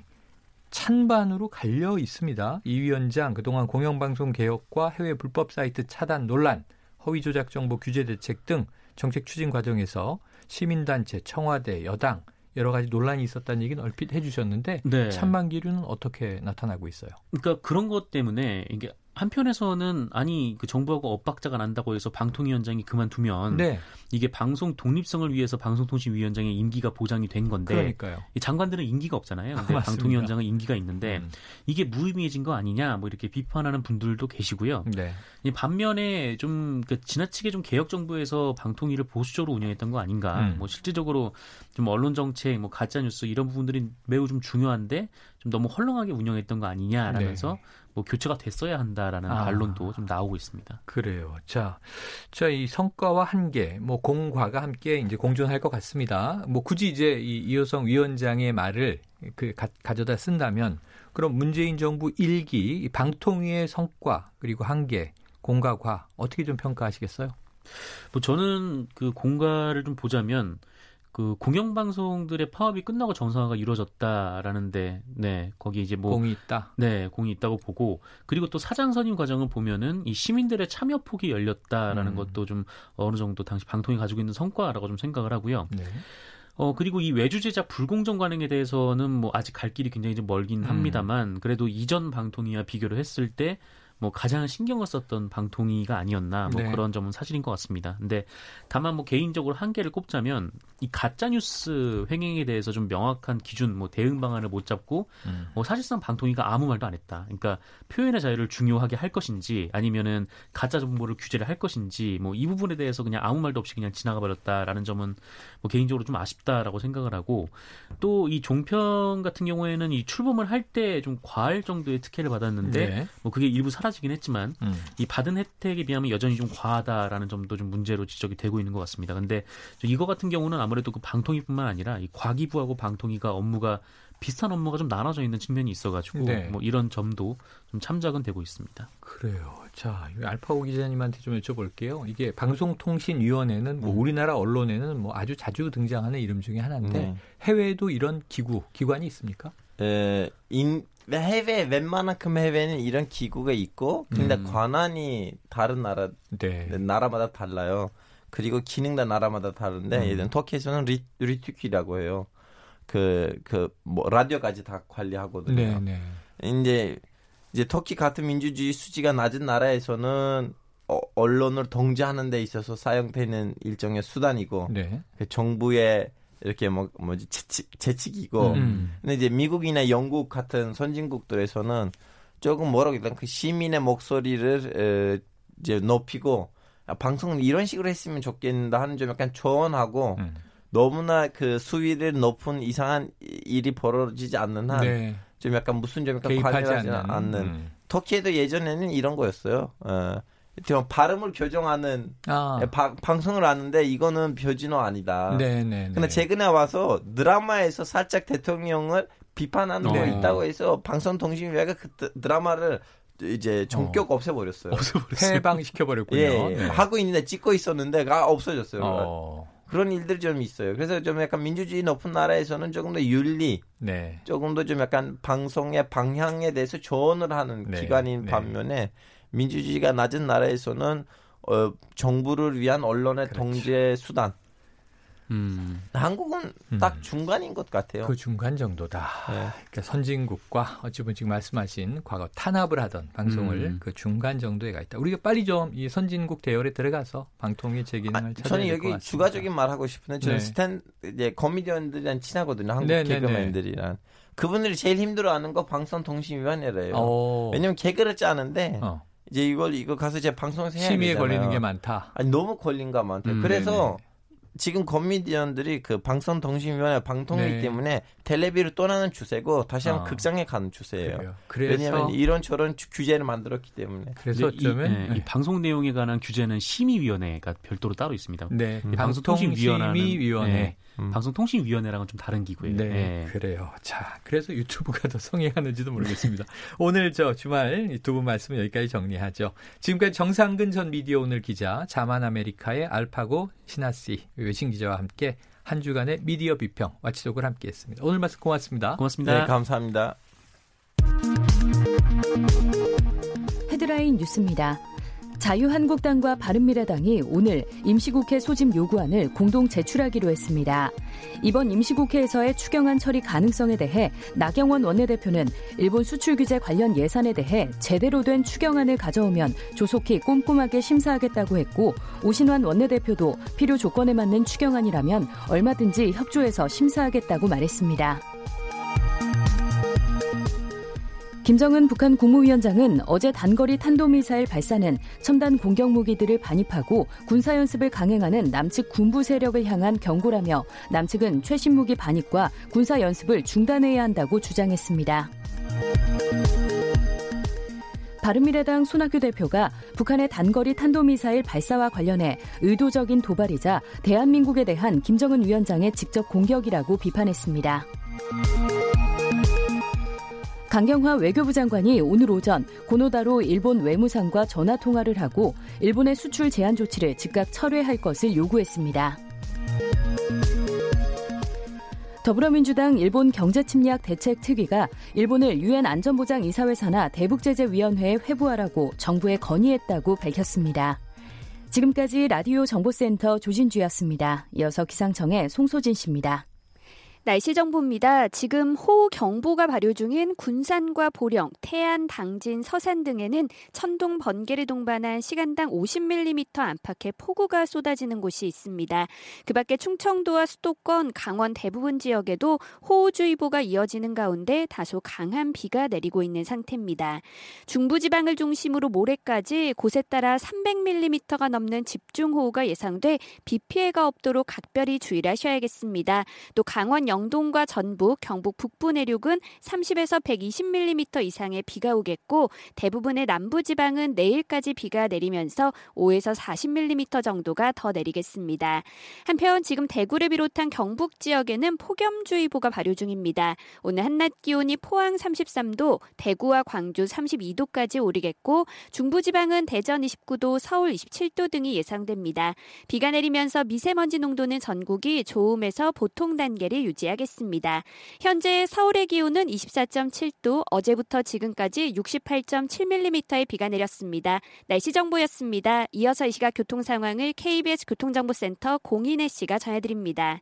찬반으로 갈려 있습니다. 이 위원장 그동안 공영방송 개혁과 해외 불법 사이트 차단 논란, 허위 조작 정보 규제 대책 등 정책 추진 과정에서 시민단체, 청와대, 여당 여러 가지 논란이 있었다는 얘기는 얼핏 해주셨는데 네. 찬반 기류는 어떻게 나타나고 있어요? 그러니까 그런 것 때문에 이게 한편에서는 아니 그 정부하고 엇박자가 난다고 해서 방통위원장이 그만두면 네, 이게 방송 독립성을 위해서 방송통신위원장의 임기가 보장이 된 건데 그러니까요. 이 장관들은 임기가 없잖아요. 근데 맞습니다. 방통위원장은 임기가 있는데 음, 이게 무의미해진 거 아니냐 뭐 이렇게 비판하는 분들도 계시고요. 네, 이 반면에 좀그 지나치게 좀 개혁 정부에서 방통위를 보수적으로 운영했던 거 아닌가. 음. 뭐 실질적으로 좀 언론 정책, 뭐 가짜 뉴스 이런 부분들이 매우 좀 중요한데 좀 너무 헐렁하게 운영했던 거 아니냐라면서 네. 뭐 교체가 됐어야 한다라는 아. 반론도 좀 나오고 있습니다. 그래요. 자, 자, 이 성과와 한계, 뭐 공과가 함께 이제 공존할 것 같습니다. 뭐 굳이 이제 이 이호성 위원장의 말을 그 가, 가져다 쓴다면 그럼 문재인 정부 일기이 방통위의 성과 그리고 한계, 공과 과 어떻게 좀 평가하시겠어요? 뭐 저는 그 공가를 좀 보자면 그 공영방송들의 파업이 끝나고 정상화가 이루어졌다라는데 네 거기 이제 뭐 공이 있다. 네, 공이 있다고 보고 그리고 또 사장 선임 과정을 보면은 이 시민들의 참여 폭이 열렸다라는 음. 것도 좀 어느 정도 당시 방통이 가지고 있는 성과라고 좀 생각을 하고요. 네. 어 그리고 이 외주 제작 불공정 관행에 대해서는 뭐 아직 갈 길이 굉장히 좀 멀긴 음. 합니다만 그래도 이전 방통위와 비교를 했을 때 뭐 가장 신경을 썼던 방통위가 아니었나 뭐 네. 그런 점은 사실인 것 같습니다. 근데 다만 뭐 개인적으로 한계를 꼽자면 이 가짜 뉴스 횡행에 대해서 좀 명확한 기준 뭐 대응 방안을 못 잡고 음. 뭐 사실상 방통위가 아무 말도 안 했다. 그러니까 표현의 자유를 중요하게 할 것인지 아니면은 가짜 정보를 규제를 할 것인지 뭐 이 부분에 대해서 그냥 아무 말도 없이 그냥 지나가 버렸다라는 점은 뭐 개인적으로 좀 아쉽다라고 생각을 하고 또 이 종편 같은 경우에는 이 출범을 할 때 좀 과할 정도의 특혜를 받았는데 네. 뭐 그게 일부 사 라지긴 했지만 음. 이 받은 혜택에 비하면 여전히 좀 과하다라는 점도 좀 문제로 지적이 되고 있는 것 같습니다. 근데 좀 이거 같은 경우는 아무래도 그 방통위뿐만 아니라 이 과기부하고 방통위가 업무가 비슷한 업무가 좀 나눠져 있는 측면이 있어가지고 네. 뭐 이런 점도 좀 참작은 되고 있습니다. 그래요. 자, 이 알파고 기자님한테 좀 여쭤볼게요. 이게 방송통신위원회는 뭐 음. 우리나라 언론에는 뭐 아주 자주 등장하는 이름 중에 하나인데 네. 해외에도 이런 기구, 기관이 있습니까? 에, 인, 해외 웬만큼 해외는 이런 기구가 있고 근데 음. 권한이 다른 나라 네. 나라마다 달라요. 그리고 기능도 나라마다 다른데 음. 예를 터키에서는 리, 리투키라고 해요. 그 그 뭐 라디오까지 다 관리하거든요. 네, 네. 이제 이제 터키 같은 민주주의 수지가 낮은 나라에서는 어, 언론을 통제하는 데 있어서 사용되는 일종의 수단이고 네. 그 정부의 이렇게 뭐 뭐지 재칙, 재칙이고 음. 근데 이제 미국이나 영국 같은 선진국들에서는 조금 뭐라고 일단 그 시민의 목소리를 에, 이제 높이고 아, 방송을 이런 식으로 했으면 좋겠다 하는 점 약간 조언하고 음. 너무나 그 수위를 높은 이상한 일이 벌어지지 않는 한좀 네. 약간 무슨 점 약간 관여하지 않는. 않는, 음. 터키에도 예전에는 이런 거였어요. 어. 좀 발음을 교정하는 아. 바- 방송을 하는데 이거는 표준어 아니다. 네, 네. 근데 최근에 와서 드라마에서 살짝 대통령을 비판하는 거 네. 있다고 해서 방송통신위원회가 그 드- 드라마를 이제 전격 없애버렸어요. 해방 시켜버렸군요. 예, 예. 네. 하고 있는데 찍고 있었는데 가 없어졌어요. 어. 그런 일들이 좀 있어요. 그래서 좀 약간 민주주의 높은 나라에서는 조금 더 윤리, 네. 조금 더 좀 약간 방송의 방향에 대해서 조언을 하는 네, 기관인 네. 반면에 민주주의가 낮은 나라에서는 어, 정부를 위한 언론의 그렇죠. 통제 수단. 음. 한국은 음. 딱 중간인 것 같아요. 그 중간 정도다. 네. 그러니까 선진국과 어찌 보면 지금 말씀하신 과거 탄압을 하던 방송을 음. 그 중간 정도에 가 있다. 우리가 빨리 좀 이 선진국 대열에 들어가서 방통위 제 기능을 아, 찾아야 저는 여기. 추가적인 말 하고 싶은데 저는 네. 스탠 이제 코미디언들이랑 친하거든요. 한국 네, 네, 개그맨들이랑 그분들이 제일 힘들어하는 거 방송통신위원회래요. 어, 왜냐면 개그를 짜는데 어, 이제 이걸 이거 가서 이제 방송에서 해야 심의에 되잖아요. 걸리는 게 많다. 아니 너무 걸린가 많대. 음, 그래서 지금 코미디언들이 그 방송통신위원회 방통위 네. 때문에 텔레비를 떠나는 추세고 다시 한번 아. 극장에 가는 추세예요. 그래요. 그래서 왜냐하면 이런 저런 규- 규제를 만들었기 때문에. 그래서 근데 이, 어쩌면 예, 이 방송 내용에 관한 규제는 심의위원회가 별도로 따로 있습니다. 네, 이 방송통신위원회는 방통심의위원회. 예, 음. 방송통신위원회랑은 좀 다른 기구예요. 네, 예. 그래요. 자, 그래서 유튜브가 더 성행하는지도 모르겠습니다. 오늘 저 주말 이두분 말씀은 여기까지 정리하죠. 지금까지 정상근 전 미디어 오늘 기자, 자만 아메리카의 알파고 신하씨 외신 기자와 함께 한 주간의 미디어 비평 와치독을 함께했습니다. 오늘 말씀 고맙습니다. 고맙습니다. 네, 감사합니다. 헤드라인 뉴스입니다. 자유한국당과 바른미래당이 오늘 임시국회 소집 요구안을 공동 제출하기로 했습니다. 이번 임시국회에서의 추경안 처리 가능성에 대해 나경원 원내대표는 일본 수출 규제 관련 예산에 대해 제대로 된 추경안을 가져오면 조속히 꼼꼼하게 심사하겠다고 했고 오신환 원내대표도 필요 조건에 맞는 추경안이라면 얼마든지 협조해서 심사하겠다고 말했습니다. 김정은 북한 국무위원장은 어제 단거리 탄도미사일 발사는 첨단 공격 무기들을 반입하고 군사연습을 강행하는 남측 군부 세력을 향한 경고라며 남측은 최신 무기 반입과 군사연습을 중단해야 한다고 주장했습니다. 바른미래당 손학규 대표가 북한의 단거리 탄도미사일 발사와 관련해 의도적인 도발이자 대한민국에 대한 김정은 위원장의 직접 공격이라고 비판했습니다. 강경화 외교부 장관이 오늘 오전 고노다로 일본 외무상과 전화 통화를 하고 일본의 수출 제한 조치를 즉각 철회할 것을 요구했습니다. 더불어민주당 일본 경제침략 대책특위가 일본을 유엔 안전보장 이사회 산하 대북제재위원회에 회부하라고 정부에 건의했다고 밝혔습니다. 지금까지 라디오 정보센터 조진주였습니다. 이어서 기상청의 송소진 씨입니다. 날씨 정보입니다. 지금 호우 경보가 발효 중인 군산과 보령, 태안, 당진, 서산 등에는 천둥 번개를 동반한 시간당 50mm 안팎의 폭우가 쏟아지는 곳이 있습니다. 그 밖에 충청도와 수도권, 강원 대부분 지역에도 호우주의보가 이어지는 가운데 다소 강한 비가 내리고 있는 상태입니다. 중부지방을 중심으로 모레까지 곳에 따라 300mm가 넘는 집중호우가 예상돼 비 피해가 없도록 각별히 주의를 하셔야겠습니다. 또 강원 영 동과 전북, 경북 북부 내륙은 30에서 120mm 이상의 비가 오겠고 대부분의 남부 지방은 내일까지 비가 내리면서 5에서 40mm 정도가 더 내리겠습니다. 한편 지금 대구를 비롯한 경북 지역에는 폭염주의보가 발효 중입니다. 오늘 한낮 기온이 포항 33도, 대구와 광주 32도까지 오르겠고 중부 지방은 대전 29도, 서울 27도 등이 예상됩니다. 비가 내리면서 미세먼지 농도는 전국이 좋음에서 보통 단계를 유지 하겠습니다. 현재 서울의 기온은 24.7도, 어제부터 지금까지 68.7mm의 비가 내렸습니다. 날씨 정보였습니다. 이어서 이 시각 교통 상황을 KBS 교통정보센터 공인혜 씨가 전해드립니다.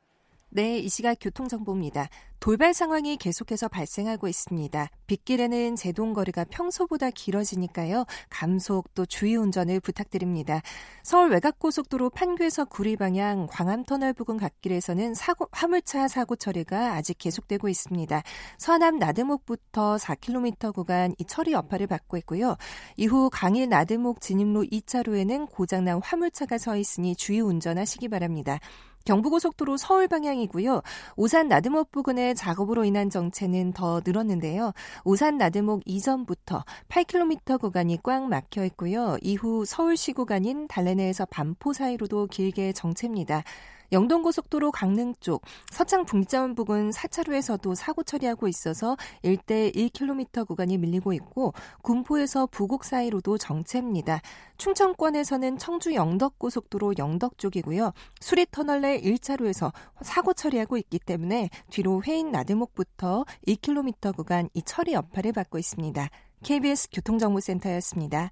네, 이 시각 교통정보입니다. 돌발 상황이 계속해서 발생하고 있습니다. 빗길에는 제동거리가 평소보다 길어지니까요. 감속 또 주의 운전을 부탁드립니다. 서울 외곽고속도로 판교에서 구리 방향 광암터널 부근 갓길에서는 사고, 화물차 사고 처리가 아직 계속되고 있습니다. 서남 나드목부터 4km 구간 이 처리 여파를 받고 있고요. 이후 강일 나드목 진입로 2차로에는 고장난 화물차가 서 있으니 주의 운전하시기 바랍니다. 경부고속도로 서울 방향이고요. 오산 나드목 부근의 작업으로 인한 정체는 더 늘었는데요. 오산 나드목 이전부터 8km 구간이 꽉 막혀 있고요. 이후 서울시 구간인 달래내에서 반포 사이로도 길게 정체입니다. 영동고속도로 강릉 쪽 서창 분기점 부근 4차로에서도 사고 처리하고 있어서 일대 1km 구간이 밀리고 있고 군포에서 부곡 사이로도 정체입니다. 충청권에서는 청주 영덕고속도로 영덕 쪽이고요. 수리터널 내 1차로에서 사고 처리하고 있기 때문에 뒤로 회인 나들목부터 2km 구간 이 처리 여파를 받고 있습니다. KBS 교통정보센터였습니다.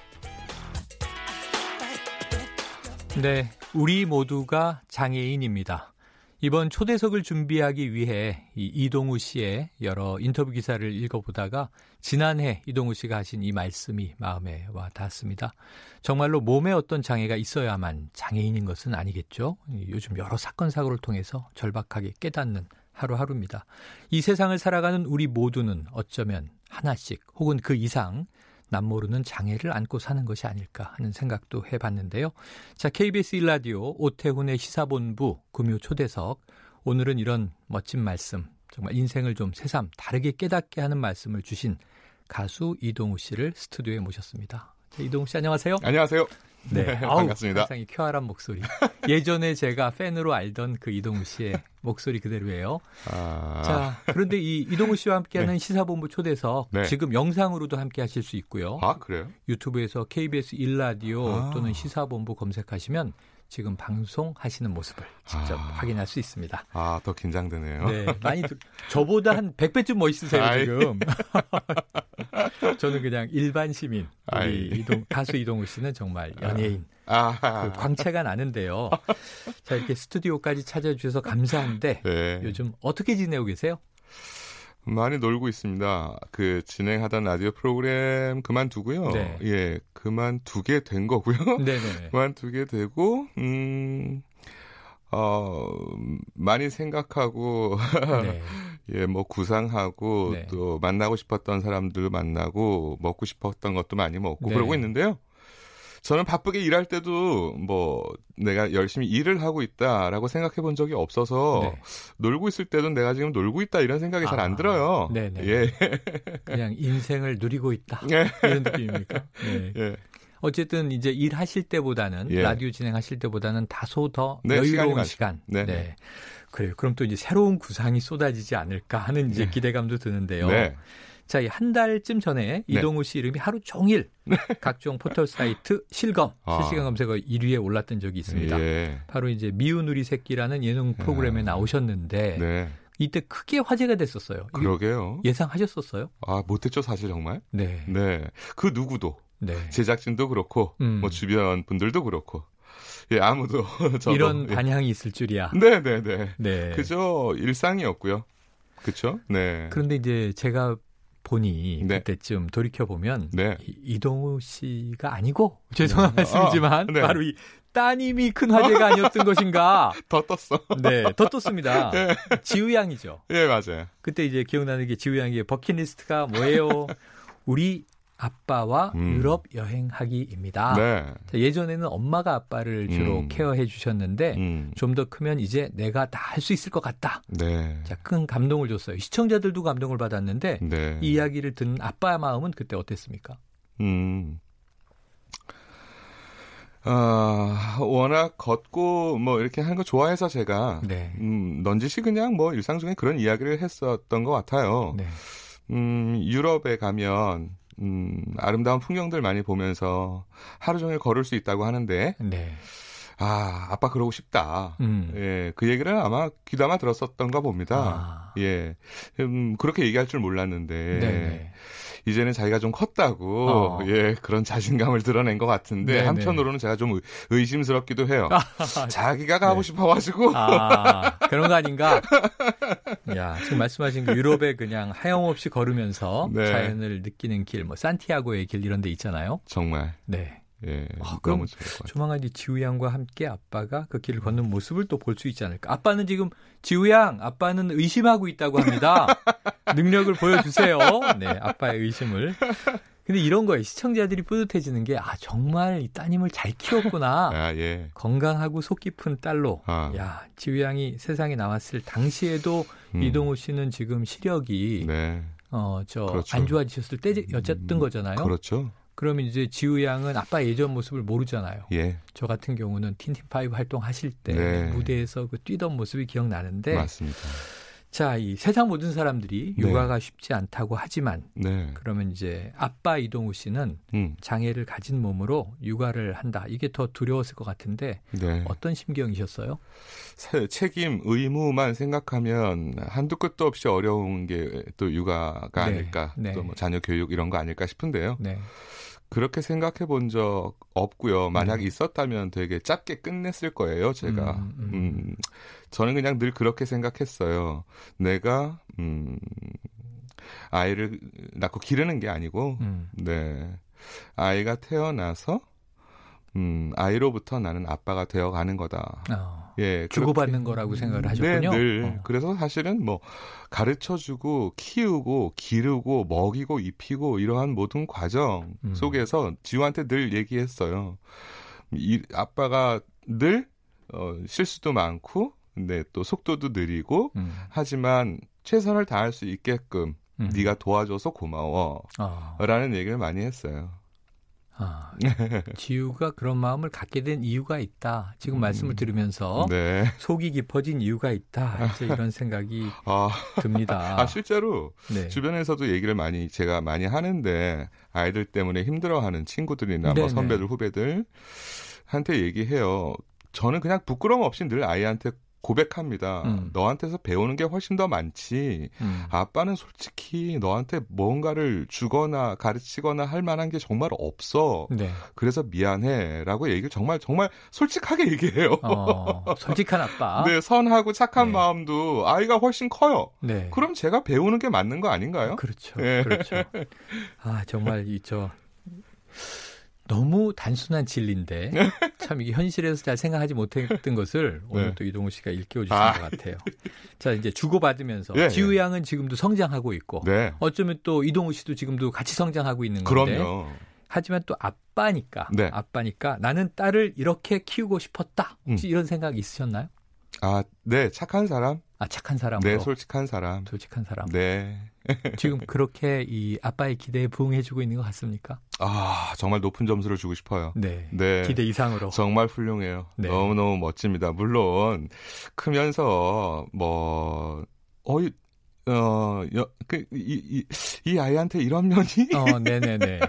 네, 우리 모두가 장애인입니다. 이번 초대석을 준비하기 위해 이 이동우 씨의 여러 인터뷰 기사를 읽어보다가 지난해 이동우 씨가 하신 이 말씀이 마음에 와 닿았습니다. 정말로 몸에 어떤 장애가 있어야만 장애인인 것은 아니겠죠. 요즘 여러 사건 사고를 통해서 절박하게 깨닫는 하루하루입니다. 이 세상을 살아가는 우리 모두는 어쩌면 하나씩 혹은 그 이상 남모르는 장애를 안고 사는 것이 아닐까 하는 생각도 해봤는데요. 자, KBS 일라디오 오태훈의 시사본부 금요 초대석 오늘은 이런 멋진 말씀 정말 인생을 좀 새삼 다르게 깨닫게 하는 말씀을 주신 가수 이동우 씨를 스튜디오에 모셨습니다. 자, 이동우 씨 안녕하세요. 안녕하세요. 네, 네, 아우, 반갑습니다. 상당히 쾌활한 목소리. 예전에 제가 팬으로 알던 그 이동우 씨의 목소리 그대로예요. 아, 자, 그런데 이 이동우 씨와 함께하는 네. 시사본부 초대석 네. 지금 영상으로도 함께하실 수 있고요. 아 그래요? 유튜브에서 KBS 일라디오 아. 또는 시사본부 검색하시면 지금 방송하시는 모습을 직접 아. 확인할 수 있습니다. 아 더 긴장되네요. 네, 많이 들- 저보다 한 100배쯤 멋있으세요 아이. 지금. 저는 그냥 일반 시민. 우리. 이동, 가수 이동우 씨는 정말 연예인. 아, 그 광채가 나는데요. 자 이렇게 스튜디오까지 찾아주셔서 감사한데 네. 요즘 어떻게 지내고 계세요? 많이 놀고 있습니다. 그 진행하던 라디오 프로그램 그만두고요. 네. 예, 그만두게 된 거고요. 네네. 그만두게 되고 음. 어, 많이 생각하고, 네. 예, 뭐, 구상하고, 네. 또, 만나고 싶었던 사람들 만나고, 먹고 싶었던 것도 많이 먹고, 네. 그러고 있는데요. 저는 바쁘게 일할 때도, 뭐, 내가 열심히 일을 하고 있다라고 생각해 본 적이 없어서, 네. 놀고 있을 때도 내가 지금 놀고 있다 이런 생각이 잘 아, 안 들어요. 네네. 예. 그냥 인생을 누리고 있다. 예. 이런 느낌입니까? 네. 예. 어쨌든 이제 일하실 때보다는 예. 라디오 진행하실 때보다는 다소 더 네, 여유로운 많죠. 시간. 네. 그래요. 그럼 또 이제 새로운 구상이 쏟아지지 않을까 하는 이제 기대감도 드는데요. 네. 자, 이 한 달쯤 전에 이동우 씨 이름이 하루 종일 각종 포털 사이트 실검, 아. 실시간 검색어 1위에 올랐던 적이 있습니다. 예. 바로 이제 미운 우리 새끼라는 예능 프로그램에 나오셨는데 네. 이때 크게 화제가 됐었어요. 그러게요. 예상하셨었어요? 아, 못했죠, 사실 정말. 네. 네. 그 누구도. 네. 제작진도 그렇고, 음. 뭐 주변 분들도 그렇고. 예, 아무도. 저도, 이런 예. 반향이 있을 줄이야. 네 네 네. 네. 그저 일상이었고요. 그쵸? 네. 그런데 이제 제가 보니 네. 그때쯤 돌이켜 보면 네. 이동우 씨가 아니고 죄송한 말씀이지만 아, 네. 바로 이 따님이 큰 화제가 아니었던 것인가? 더 떴어. 네, 더 떴습니다. 지우 양이죠. 예, 맞아요. 그때 이제 기억나는 게 지우 양의 버킷리스트가 뭐예요? 우리 아빠와 음. 유럽 여행하기입니다. 네. 자, 예전에는 엄마가 아빠를 주로 음. 케어해 주셨는데 음. 좀더 크면 이제 내가 다 할 수 있을 것 같다. 네. 자, 큰 감동을 줬어요. 시청자들도 감동을 받았는데 네. 이 이야기를 듣는 아빠의 마음은 그때 어땠습니까? 음. 아, 워낙 걷고 뭐 이렇게 하는 거 좋아해서 제가 네. 음, 넌지시 그냥 뭐 일상 중에 그런 이야기를 했었던 것 같아요. 네. 음, 유럽에 가면 음, 아름다운 풍경들 많이 보면서 하루 종일 걸을 수 있다고 하는데 네. 아, 아빠 그러고 싶다. 음. 예, 그 얘기를 아마 귀담아 들었었던가 봅니다. 아. 예, 음, 그렇게 얘기할 줄 몰랐는데 네네. 이제는 자기가 좀 컸다고 어. 예 그런 자신감을 드러낸 것 같은데 네네. 한편으로는 제가 좀 의- 의심스럽기도 해요. 자기가 가고 네. 싶어가지고 아, 그런 거 아닌가? 야, 지금 말씀하신 그 유럽에 그냥 하염없이 걸으면서 네. 자연을 느끼는 길, 뭐 산티아고의 길 이런 데 있잖아요. 정말 네. 예 아, 그럼. 조만간 이제 지우 양과 함께 아빠가 그 길을 걷는 모습을 또 볼 수 있지 않을까. 아빠는 지금 지우 양, 아빠는 의심하고 있다고 합니다. 능력을 보여주세요. 네, 아빠의 의심을. 근데 이런 거예요. 시청자들이 뿌듯해지는 게, 아, 정말 이 따님을 잘 키웠구나. 아 예. 건강하고 속 깊은 딸로. 아. 야, 지우 양이 세상에 나왔을 당시에도 음. 이동우 씨는 지금 시력이, 네 어, 저, 그렇죠. 안 좋아지셨을 때였던 음, 거잖아요. 그렇죠. 그러면 이제 지우 양은 아빠 예전 모습을 모르잖아요. 예. 저 같은 경우는 틴틴 파이브 활동하실 때 네. 무대에서 그 뛰던 모습이 기억나는데 맞습니다. 자, 이 세상 모든 사람들이 네. 육아가 쉽지 않다고 하지만 네. 그러면 이제 아빠 이동우 씨는 음. 장애를 가진 몸으로 육아를 한다. 이게 더 두려웠을 것 같은데 네. 어떤 심경이셨어요? 사- 책임, 의무만 생각하면 한두 끝도 없이 어려운 게 또 육아가 네, 아닐까, 네. 또뭐 자녀 교육 이런 거 아닐까 싶은데요. 네. 그렇게 생각해 본 적 없고요. 만약 네. 있었다면 되게 짧게 끝냈을 거예요, 제가. 음, 음, 음. 저는 그냥 늘 그렇게 생각했어요. 내가, 음, 아이를 낳고 기르는 게 아니고, 음. 네. 아이가 태어나서, 음, 아이로부터 나는 아빠가 되어 가는 거다. 어, 예. 주고받는 거라고 생각을 하셨군요. 네, 늘. 어. 그래서 사실은 뭐 가르쳐 주고 키우고 기르고 먹이고 입히고 이러한 모든 과정 음. 속에서 지우한테 늘 얘기했어요. 이 아빠가 늘 어, 실수도 많고 네, 또 속도도 느리고 음. 하지만 최선을 다할 수 있게끔 음. 네가 도와줘서 고마워. 어. 라는 얘기를 많이 했어요. 아, 지우가 그런 마음을 갖게 된 이유가 있다. 지금 말씀을 들으면서 네. 속이 깊어진 이유가 있다. 이제 이런 생각이 아, 듭니다. 아, 실제로 네. 주변에서도 얘기를 많이 제가 많이 하는데 아이들 때문에 힘들어하는 친구들이나 네네. 뭐 선배들 후배들 한테 얘기해요. 저는 그냥 부끄러움 없이 늘 아이한테 고백합니다. 음. 너한테서 배우는 게 훨씬 더 많지. 음. 아빠는 솔직히 너한테 뭔가를 주거나 가르치거나 할 만한 게 정말 없어. 네. 그래서 미안해라고 얘기를 정말 정말 솔직하게 얘기해요. 어, 솔직한 아빠. 네, 선하고 착한 네. 마음도 아이가 훨씬 커요. 네. 그럼 제가 배우는 게 맞는 거 아닌가요? 그렇죠. 예. 그렇죠. 아, 정말 이저 너무 단순한 진리인데 참 이게 현실에서 잘 생각하지 못했던 것을 오늘 네. 또 이동우 씨가 일깨워 주신 아. 것 같아요. 자, 이제 주고받으면서 예, 지우 예. 양은 지금도 성장하고 있고 네. 어쩌면 또 이동우 씨도 지금도 같이 성장하고 있는 건데 그럼요. 하지만 또 아빠니까 네. 아빠니까 나는 딸을 이렇게 키우고 싶었다. 혹시 음. 이런 생각 있으셨나요? 아, 네, 착한 사람. 아, 착한 사람으로. 네, 솔직한 사람. 솔직한 사람. 네. 지금 그렇게 이 아빠의 기대에 부응해주고 있는 것 같습니까? 아, 정말 높은 점수를 주고 싶어요. 네. 네. 기대 이상으로. 정말 훌륭해요. 네. 너무너무 멋집니다. 물론, 크면서, 뭐, 어이, 어, 여, 그, 이, 이, 이 아이한테 이런 면이, 어, 네네네.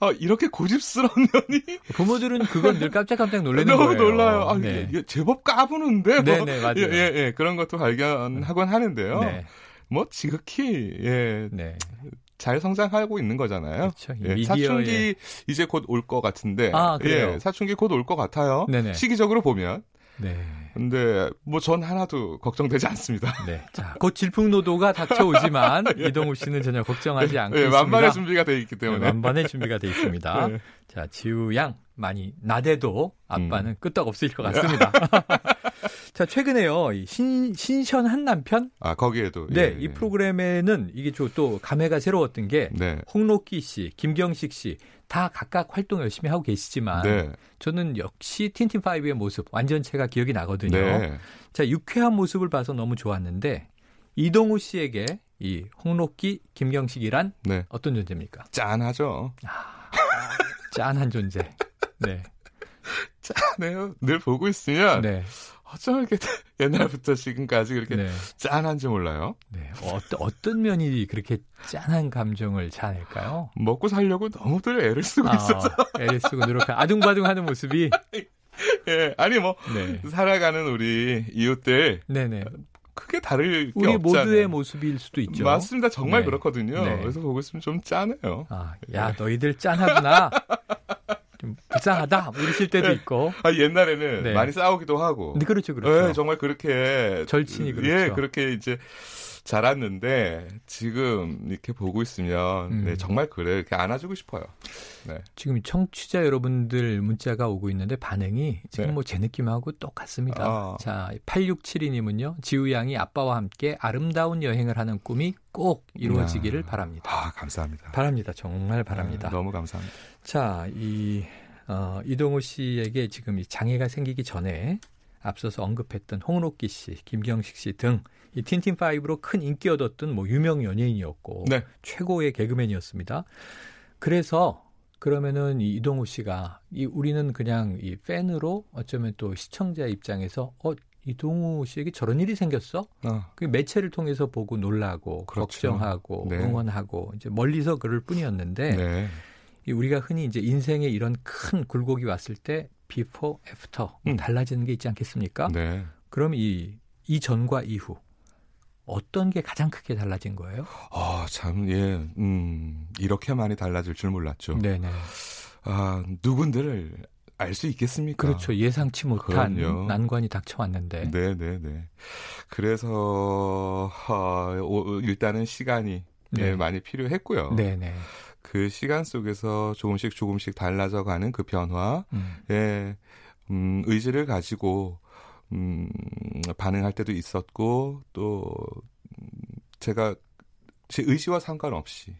어, 이렇게 고집스러운 면이 부모들은 그건 늘 깜짝깜짝 놀라는 너무 거예요. 놀라요. 아, 네. 이게 제법 까부는데. 뭐. 네네, 맞아요. 예, 예, 예. 그런 것도 발견하곤 하는데요. 네. 뭐, 지극히, 예, 네. 잘 성장하고 있는 거잖아요. 그렇죠. 이 예, 사춘기 이제 곧 올 것 같은데. 아, 그래요? 예, 사춘기 곧 올 것 같아요. 네네. 시기적으로 보면. 네. 근데 뭐 전 하나도 걱정되지 않습니다. 네. 자, 곧 질풍노도가 닥쳐오지만 이동우 씨는 전혀 걱정하지 않고 예, 있습니다. 만반의 준비가 돼 있기 때문에. 네, 만반의 준비가 돼 있습니다. 네. 자, 지우 양 많이 나대도 아빠는 음. 끄떡 없을 것 같습니다. 자, 최근에요. 이 신, 신선한 남편? 아, 거기에도. 네, 예, 이 예. 프로그램에는 이게 저또 감회가 새로웠던 게 네. 홍록기 씨, 김경식 씨 다 각각 활동 열심히 하고 계시지만 네. 저는 역시 틴틴파이브의 모습 완전체가 기억이 나거든요. 네. 자, 유쾌한 모습을 봐서 너무 좋았는데 이동우 씨에게 이 홍록기, 김경식이란 네. 어떤 존재입니까? 짠하죠. 짠한 존재. 네. 짠해요. 늘 보고 있으면 네. 어쩜 이렇게 옛날부터 지금까지 그렇게 네. 짠한지 몰라요. 네. 어떤 어떤 면이 그렇게 짠한 감정을 자아낼까요? 먹고 살려고 너무들 애를 쓰고 있어서. 아, 애를 쓰고 노력한 아둥바둥하는 모습이 예. 아니 뭐 네. 살아가는 우리 이웃들 네네. 크게 다를 게 우리 없잖아요. 모두의 모습일 수도 있죠. 맞습니다. 정말 네. 그렇거든요. 네. 그래서 보고 있으면 좀 짠해요. 아, 야 너희들 짠하구나. 좀 불쌍하다. 뭐 이러실 때도 있고. 아, 옛날에는 네. 많이 싸우기도 하고. 근데 그렇죠, 그렇죠. 예, 정말 그렇게 절친이 그렇죠. 예, 그렇게 이제 자랐는데 지금 이렇게 보고 있으면 음. 네, 정말 그래 이렇게 안아주고 싶어요. 네. 지금 청취자 여러분들 문자가 오고 있는데 반응이 지금 네. 뭐제 느낌하고 똑같습니다. 아. 자, 8672님은요. 지우 양이 아빠와 함께 아름다운 여행을 하는 꿈이 꼭 이루어지기를 아. 바랍니다. 아, 감사합니다. 바랍니다. 정말 바랍니다. 아, 너무 감사합니다. 자, 이 어, 이동우 씨에게 지금 이 장애가 생기기 전에 앞서서 언급했던 홍록기 씨, 김경식 씨 등 이 틴틴 파이브로 큰 인기 얻었던 뭐 유명 연예인이었고 네. 최고의 개그맨이었습니다. 그래서 그러면은 이 이동우 씨가 이 우리는 그냥 이 팬으로 어쩌면 또 시청자 입장에서 어 이동우 씨에게 저런 일이 생겼어? 어. 그 매체를 통해서 보고 놀라고 그렇죠. 걱정하고 네. 응원하고 이제 멀리서 그럴 뿐이었는데 네. 이 우리가 흔히 이제 인생에 이런 큰 굴곡이 왔을 때 before after 음. 달라지는 게 있지 않겠습니까? 네. 그럼 이 이전과 이후 어떤 게 가장 크게 달라진 거예요? 아, 참, 예, 음, 이렇게 많이 달라질 줄 몰랐죠. 네네. 아, 누군들 알수 있겠습니까? 그렇죠. 예상치 못한 그럼요. 난관이 닥쳐왔는데. 네, 네, 네. 그래서, 아, 오, 일단은 시간이 네. 예, 많이 필요했고요. 네네. 그 시간 속에서 조금씩 조금씩 달라져 가는 그 변화, 음. 예, 음, 의지를 가지고, 음, 반응할 때도 있었고, 또, 음, 제가 제 의지와 상관없이,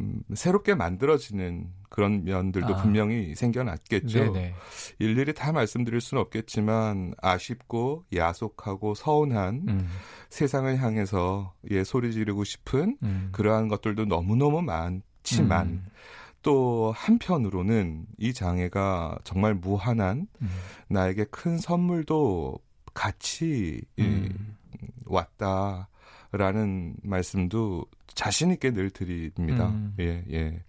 음, 새롭게 만들어지는 그런 면들도 아. 분명히 생겨났겠죠. 네네. 일일이 다 말씀드릴 수는 없겠지만, 아쉽고, 야속하고, 서운한 음. 세상을 향해서 예, 소리 지르고 싶은 음. 그러한 것들도 너무너무 많 지만, 음. 또 한편으로는 이 장애가 정말 무한한 음. 나에게 큰 선물도 같이 이, 음. 왔다라는 말씀도 자신 있게 늘 드립니다. 음. 예, 예.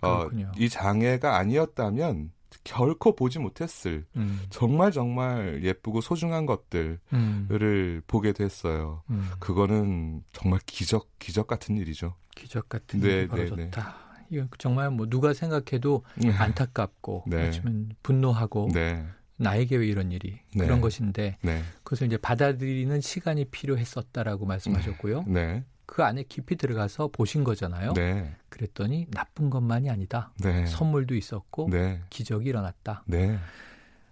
어, 그렇군요. 이 장애가 아니었다면 결코 보지 못했을 음. 정말 정말 예쁘고 소중한 것들을 음. 보게 됐어요. 음. 그거는 정말 기적 기적 같은 일이죠. 기적 같은 네, 일이 네, 벌어졌다. 이거 정말 뭐 누가 생각해도 안타깝고 네. 아니면 분노하고 네, 나에게 왜 이런 일이 네. 그런 것인데 네, 그것을 이제 받아들이는 시간이 필요했었다라고 말씀하셨고요. 네, 그 안에 깊이 들어가서 보신 거잖아요. 네, 그랬더니 나쁜 것만이 아니다. 네, 선물도 있었고 네, 기적이 일어났다. 네.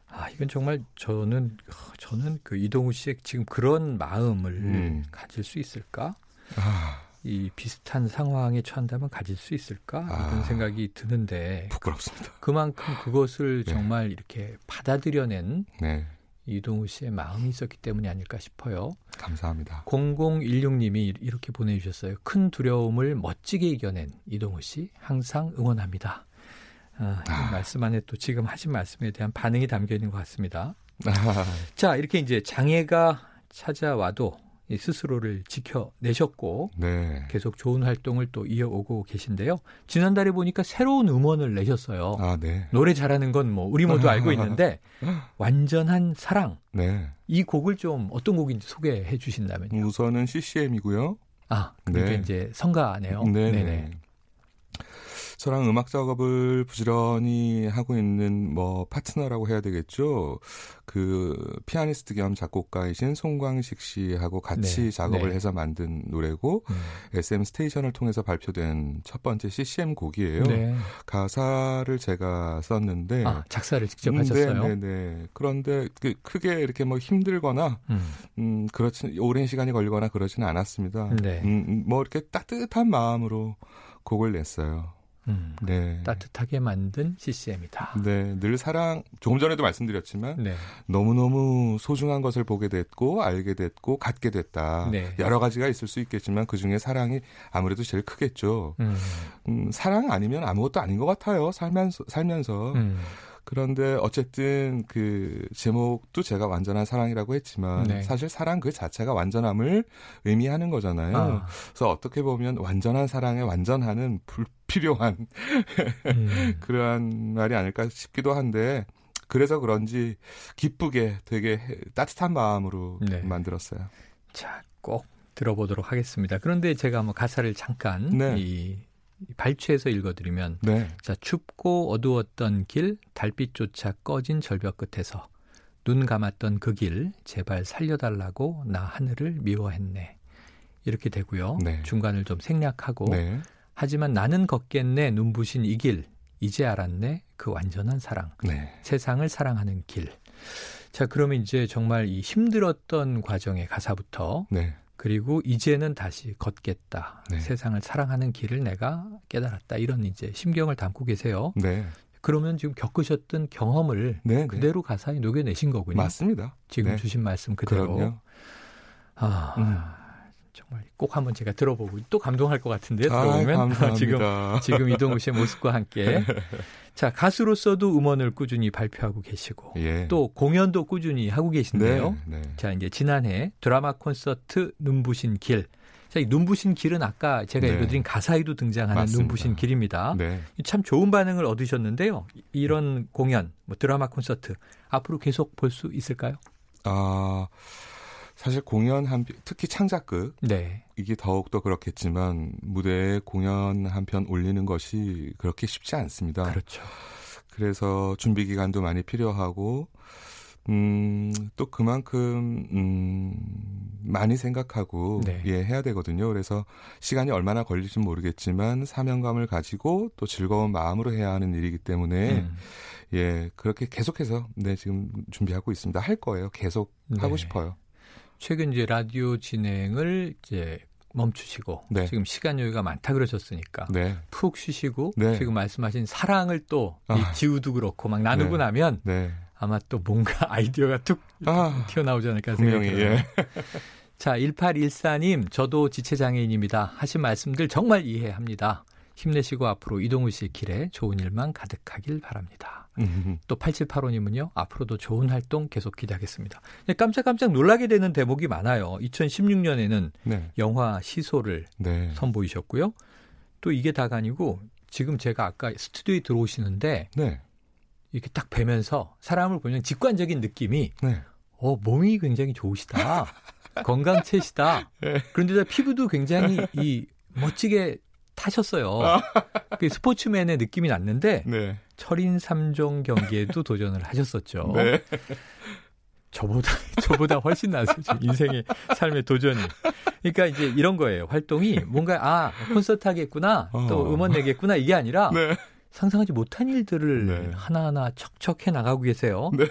아 이건 정말 저는 저는 그 이동우 씨의 지금 그런 마음을 음. 가질 수 있을까? 아, 이 비슷한 상황에 처한다면 가질 수 있을까? 아. 이런 생각이 드는데 부끄럽습니다. 그만큼 그것을 네. 정말 이렇게 받아들여낸 네, 이동우 씨의 마음이 있었기 때문이 아닐까 싶어요. 감사합니다. 0016님이 이렇게 보내주셨어요. 큰 두려움을 멋지게 이겨낸 이동우 씨 항상 응원합니다. 아, 이 아. 말씀 안에 또 지금 하신 말씀에 대한 반응이 담겨 있는 것 같습니다. 아, 자, 이렇게 이제 장애가 찾아와도 이 스스로를 지켜내셨고 네. 계속 좋은 활동을 또 이어오고 계신데요. 지난달에 보니까 새로운 음원을 내셨어요. 아, 네. 노래 잘하는 건 뭐 우리 모두 알고 있는데 완전한 사랑 네. 이 곡을 좀 어떤 곡인지 소개해 주신다면요. 우선은 CCM이고요. 아, 그러니까 네. 이제 성가네요. 네, 네 네. 네. 저랑 음악 작업을 부지런히 하고 있는 뭐 파트너라고 해야 되겠죠. 그 피아니스트 겸 작곡가이신 송광식 씨하고 같이 네, 작업을 네. 해서 만든 노래고 음. SM 스테이션을 통해서 발표된 첫 번째 CCM 곡이에요. 네. 가사를 제가 썼는데 아, 작사를 직접 음, 하셨어요. 네, 네, 네. 그런데 그 크게 이렇게 뭐 힘들거나 음. 음, 그렇진 오랜 시간이 걸리거나 그러지는 않았습니다. 네. 음, 음, 뭐 이렇게 따뜻한 마음으로 곡을 냈어요. 음. 네. 따뜻하게 만든 CCM이다. 네, 늘 사랑, 조금 전에도 말씀드렸지만, 네. 너무너무 소중한 것을 보게 됐고, 알게 됐고, 갖게 됐다. 네. 여러 가지가 있을 수 있겠지만, 그 중에 사랑이 아무래도 제일 크겠죠. 음. 음, 사랑 아니면 아무것도 아닌 것 같아요. 살면서, 살면서. 음. 그런데 어쨌든 그 제목도 제가 완전한 사랑이라고 했지만, 네. 사실 사랑 그 자체가 완전함을 의미하는 거잖아요. 아. 그래서 어떻게 보면 완전한 사랑에 완전하는 불필요한 음. 그러한 말이 아닐까 싶기도 한데 그래서 그런지 기쁘게 되게 해- 따뜻한 마음으로 네. 만들었어요. 자, 꼭 들어보도록 하겠습니다. 그런데 제가 뭐 가사를 잠깐 네. 이 발췌해서 읽어드리면 네. 자 춥고 어두웠던 길 달빛조차 꺼진 절벽 끝에서 눈 감았던 그 길 제발 살려달라고 나 하늘을 미워했네 이렇게 되고요. 네. 중간을 좀 생략하고 네. 하지만 나는 걷겠네 눈부신 이 길 이제 알았네 그 완전한 사랑 네. 세상을 사랑하는 길. 자 그러면 이제 정말 이 힘들었던 과정의 가사부터 네. 그리고 이제는 다시 걷겠다. 네. 세상을 사랑하는 길을 내가 깨달았다. 이런 이제 심경을 담고 계세요. 네. 그러면 지금 겪으셨던 경험을 네. 네. 그대로 가사에 녹여내신 거군요. 맞습니다. 지금 네. 주신 말씀 그대로. 그럼요. 아, 음. 정말 꼭 한번 제가 들어보고 또 감동할 것 같은데 아이, 들어보면 감사합니다. 지금 지금 이동우 씨의 모습과 함께 자 가수로서도 음원을 꾸준히 발표하고 계시고 예. 또 공연도 꾸준히 하고 계신데요. 네, 네. 자 이제 지난해 드라마 콘서트 눈부신 길. 자, 이 눈부신 길은 아까 제가 네. 읽어드린 가사에도 등장하는 맞습니다. 눈부신 길입니다. 네. 참 좋은 반응을 얻으셨는데요. 이런 공연, 뭐 드라마 콘서트 앞으로 계속 볼 수 있을까요? 아, 사실 공연 한 편, 특히 창작극 네. 이게 더욱 더 그렇겠지만 무대에 공연 한 편 올리는 것이 그렇게 쉽지 않습니다. 그렇죠. 그래서 준비 기간도 많이 필요하고 음, 또 그만큼 음, 많이 생각하고 네. 예, 해야 되거든요. 그래서 시간이 얼마나 걸릴지 모르겠지만 사명감을 가지고 또 즐거운 마음으로 해야 하는 일이기 때문에 음. 예, 그렇게 계속해서 네, 지금 준비하고 있습니다. 할 거예요. 계속 하고 네. 싶어요. 최근 이제 라디오 진행을 이제 멈추시고 네. 지금 시간 여유가 많다 그러셨으니까 네. 푹 쉬시고 네. 지금 말씀하신 사랑을 또이 아. 지우도 그렇고 막 나누고 네. 나면 네. 아마 또 뭔가 아이디어가 툭 아, 튀어나오지 않을까 생각이 들어요. 예. 자, 1814님, 저도 지체장애인입니다. 하신 말씀들 정말 이해합니다. 힘내시고 앞으로 이동우 씨의 길에 좋은 일만 가득하길 바랍니다. 음, 또 8785님은요, 앞으로도 좋은 활동 계속 기대하겠습니다. 네, 깜짝깜짝 놀라게 되는 대목이 많아요. 2016년에는 네. 영화 시소를 네. 선보이셨고요. 또 이게 다가 아니고 지금 제가 아까 스튜디오에 들어오시는데 네. 이렇게 딱 뵈면서 사람을 보면 직관적인 느낌이 네. 어, 몸이 굉장히 좋으시다. 건강체시다. 네. 그런데다 피부도 굉장히 이 멋지게 타셨어요. 그 스포츠맨의 느낌이 났는데 네. 철인 3종 경기에도 도전을 하셨었죠. 네. 저보다 저보다 훨씬 나았어요. 제 인생의 삶의 도전이. 그러니까 이제 이런 거예요. 활동이 뭔가 아 콘서트 하겠구나, 또 어. 음원 내겠구나 이게 아니라 네. 상상하지 못한 일들을 네. 하나하나 척척 해 나가고 계세요. 네.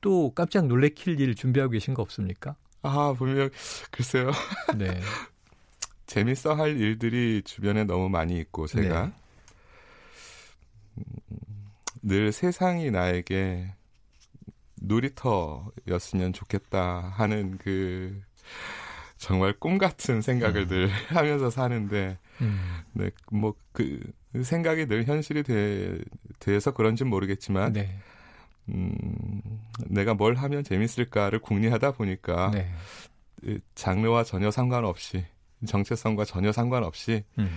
또 깜짝 놀래킬 일 준비하고 계신 거 없습니까? 아, 분명 글쎄요. 네. 재밌어 할 일들이 주변에 너무 많이 있고 제가 네. 음, 늘 세상이 나에게 놀이터였으면 좋겠다 하는 그 정말 꿈 같은 생각을 늘 하면서 사는데 음. 네, 뭐 그 생각이 늘 현실이 돼, 돼서 그런지 모르겠지만 네. 음, 내가 뭘 하면 재밌을까를 궁리하다 보니까 네. 이 장르와 전혀 상관없이 정체성과 전혀 상관없이 음.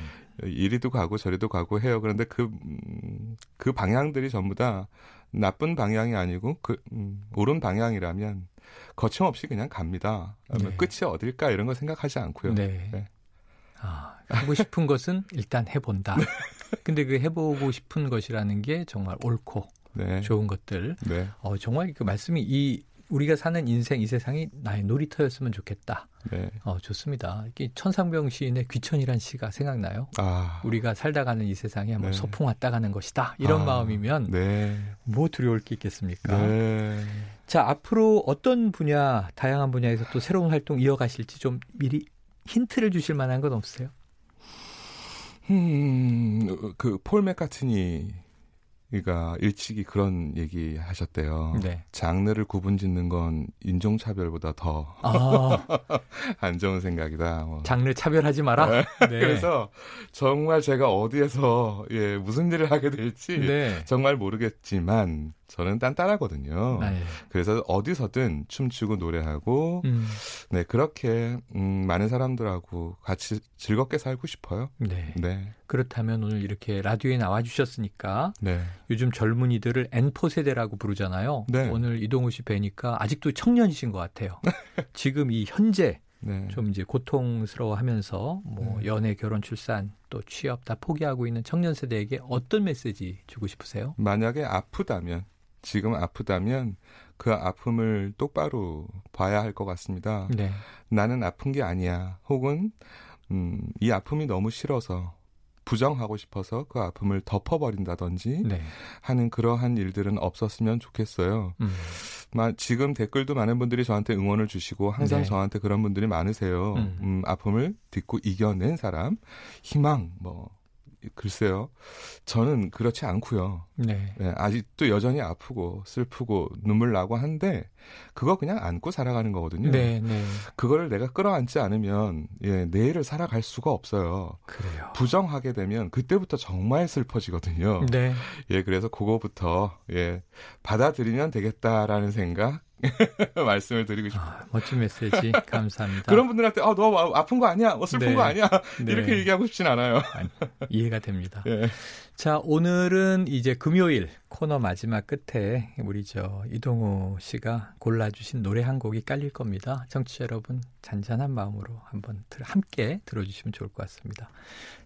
이리도 가고 저리도 가고 해요. 그런데 그, 음, 그 방향들이 전부 다 나쁜 방향이 아니고 그, 음, 옳은 방향이라면 거침없이 그냥 갑니다. 네. 끝이 어딜까 이런 거 생각하지 않고요. 네. 네. 아, 하고 싶은 것은 일단 해본다. 근데 그 해보고 싶은 것이라는 게 정말 옳고 네. 좋은 것들. 네. 어, 정말 그 말씀이 이 우리가 사는 인생 이 세상이 나의 놀이터였으면 좋겠다. 네. 어, 좋습니다. 이게 천상병 시인의 귀천이란 시가 생각나요? 아. 우리가 살다 가는 이 세상에 한번 네. 소풍 왔다 가는 것이다. 이런 아, 마음이면 네. 뭐 두려울 게 있겠습니까? 네. 자, 앞으로 어떤 분야, 다양한 분야에서 또 새로운 활동 이어가실지 좀 미리 힌트를 주실 만한 건 없으세요? 음, 그폴 맥카트니 가 일찍이 그런 얘기 하셨대요. 네. 장르를 구분짓는 건 인종 차별보다 더 안 아, 좋은 생각이다. 뭐. 장르 차별하지 마라. 네. 그래서 정말 제가 어디에서 예, 무슨 일을 하게 될지 네. 정말 모르겠지만 저는 딴딴하거든요. 네. 그래서 어디서든 춤추고 노래하고 음, 네 그렇게 음, 많은 사람들하고 같이 즐겁게 살고 싶어요. 네. 네, 그렇다면 오늘 이렇게 라디오에 나와 주셨으니까 네, 요즘 젊은이들을 N포 세대라고 부르잖아요. 네. 오늘 이동우 씨 뵈니까 아직도 청년이신 것 같아요. 지금 이 현재 네. 좀 이제 고통스러워하면서 뭐 네. 연애, 결혼, 출산 또 취업 다 포기하고 있는 청년 세대에게 어떤 메시지 주고 싶으세요? 만약에 아프다면 지금 아프다면 그 아픔을 똑바로 봐야 할 것 같습니다. 네. 나는 아픈 게 아니야. 혹은 음, 이 아픔이 너무 싫어서 부정하고 싶어서 그 아픔을 덮어버린다든지 네. 하는 그러한 일들은 없었으면 좋겠어요. 음. 마, 지금 댓글도 많은 분들이 저한테 응원을 주시고 항상 네. 저한테 그런 분들이 많으세요. 음. 음, 아픔을 딛고 이겨낸 사람, 희망, 뭐 글쎄요. 저는 그렇지 않고요. 네. 네, 아직도 여전히 아프고 슬프고 눈물 나고 한데 그거 그냥 안고 살아가는 거거든요. 네, 네. 그걸 내가 끌어안지 않으면 예, 내일을 살아갈 수가 없어요. 그래요. 부정하게 되면 그때부터 정말 슬퍼지거든요. 네. 예, 그래서 그거부터 예, 받아들이면 되겠다라는 생각 말씀을 드리고 싶어요. 아, 멋진 메시지 감사합니다. 그런 분들한테 아, 너 아픈 거 아니야? 뭐 슬픈 네. 거 아니야? 네. 이렇게 얘기하고 싶진 않아요. 아니, 이해가 됩니다. 예. 자, 오늘은 이제 금요일 코너 마지막 끝에 우리 저 이동우 씨가 골라주신 노래 한 곡이 깔릴 겁니다. 청취자 여러분 잔잔한 마음으로 한번 들, 함께 들어주시면 좋을 것 같습니다.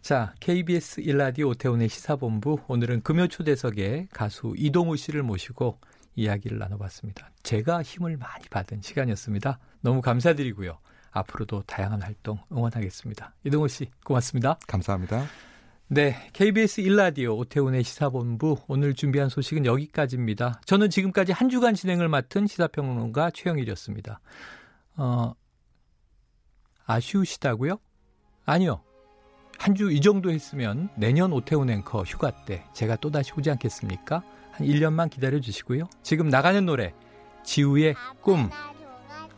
자, KBS 일라디오 오태훈의 시사본부 오늘은 금요 초대석에 가수 이동우 씨를 모시고 이야기를 나눠봤습니다. 제가 힘을 많이 받은 시간이었습니다. 너무 감사드리고요. 앞으로도 다양한 활동 응원하겠습니다. 이동우 씨 고맙습니다. 감사합니다. 네, KBS 일라디오 오태훈의 시사본부 오늘 준비한 소식은 여기까지입니다. 저는 지금까지 한 주간 진행을 맡은 시사평론가 최영일이었습니다. 어, 아쉬우시다고요? 아니요. 한 주 이 정도 했으면 내년 오태훈 앵커 휴가 때 제가 또다시 오지 않겠습니까? 한 1년만 기다려 주시고요. 지금 나가는 노래 지우의 꿈.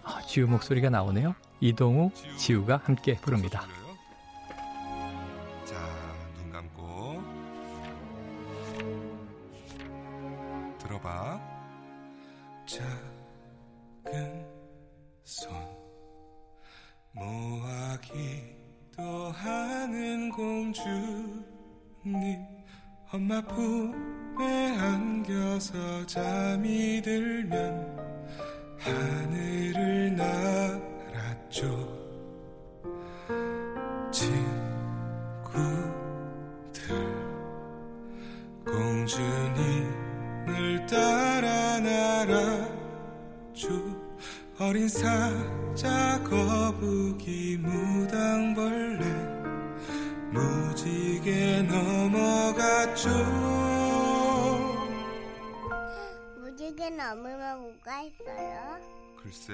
아, 지우 목소리가 나오네요. 이동우, 지우가 함께 부릅니다. 자, 눈 감고 들어봐. 작은 손 모아 기도하는 공주님 엄마 품에 안겨서 잠이 들면 하늘을 날았죠. 친구들 공주님을 따라 날아줘 어린 사자 거북이 무당벌레 무지개 넘어갔죠 넘으면 뭐가 있어요? 글쎄.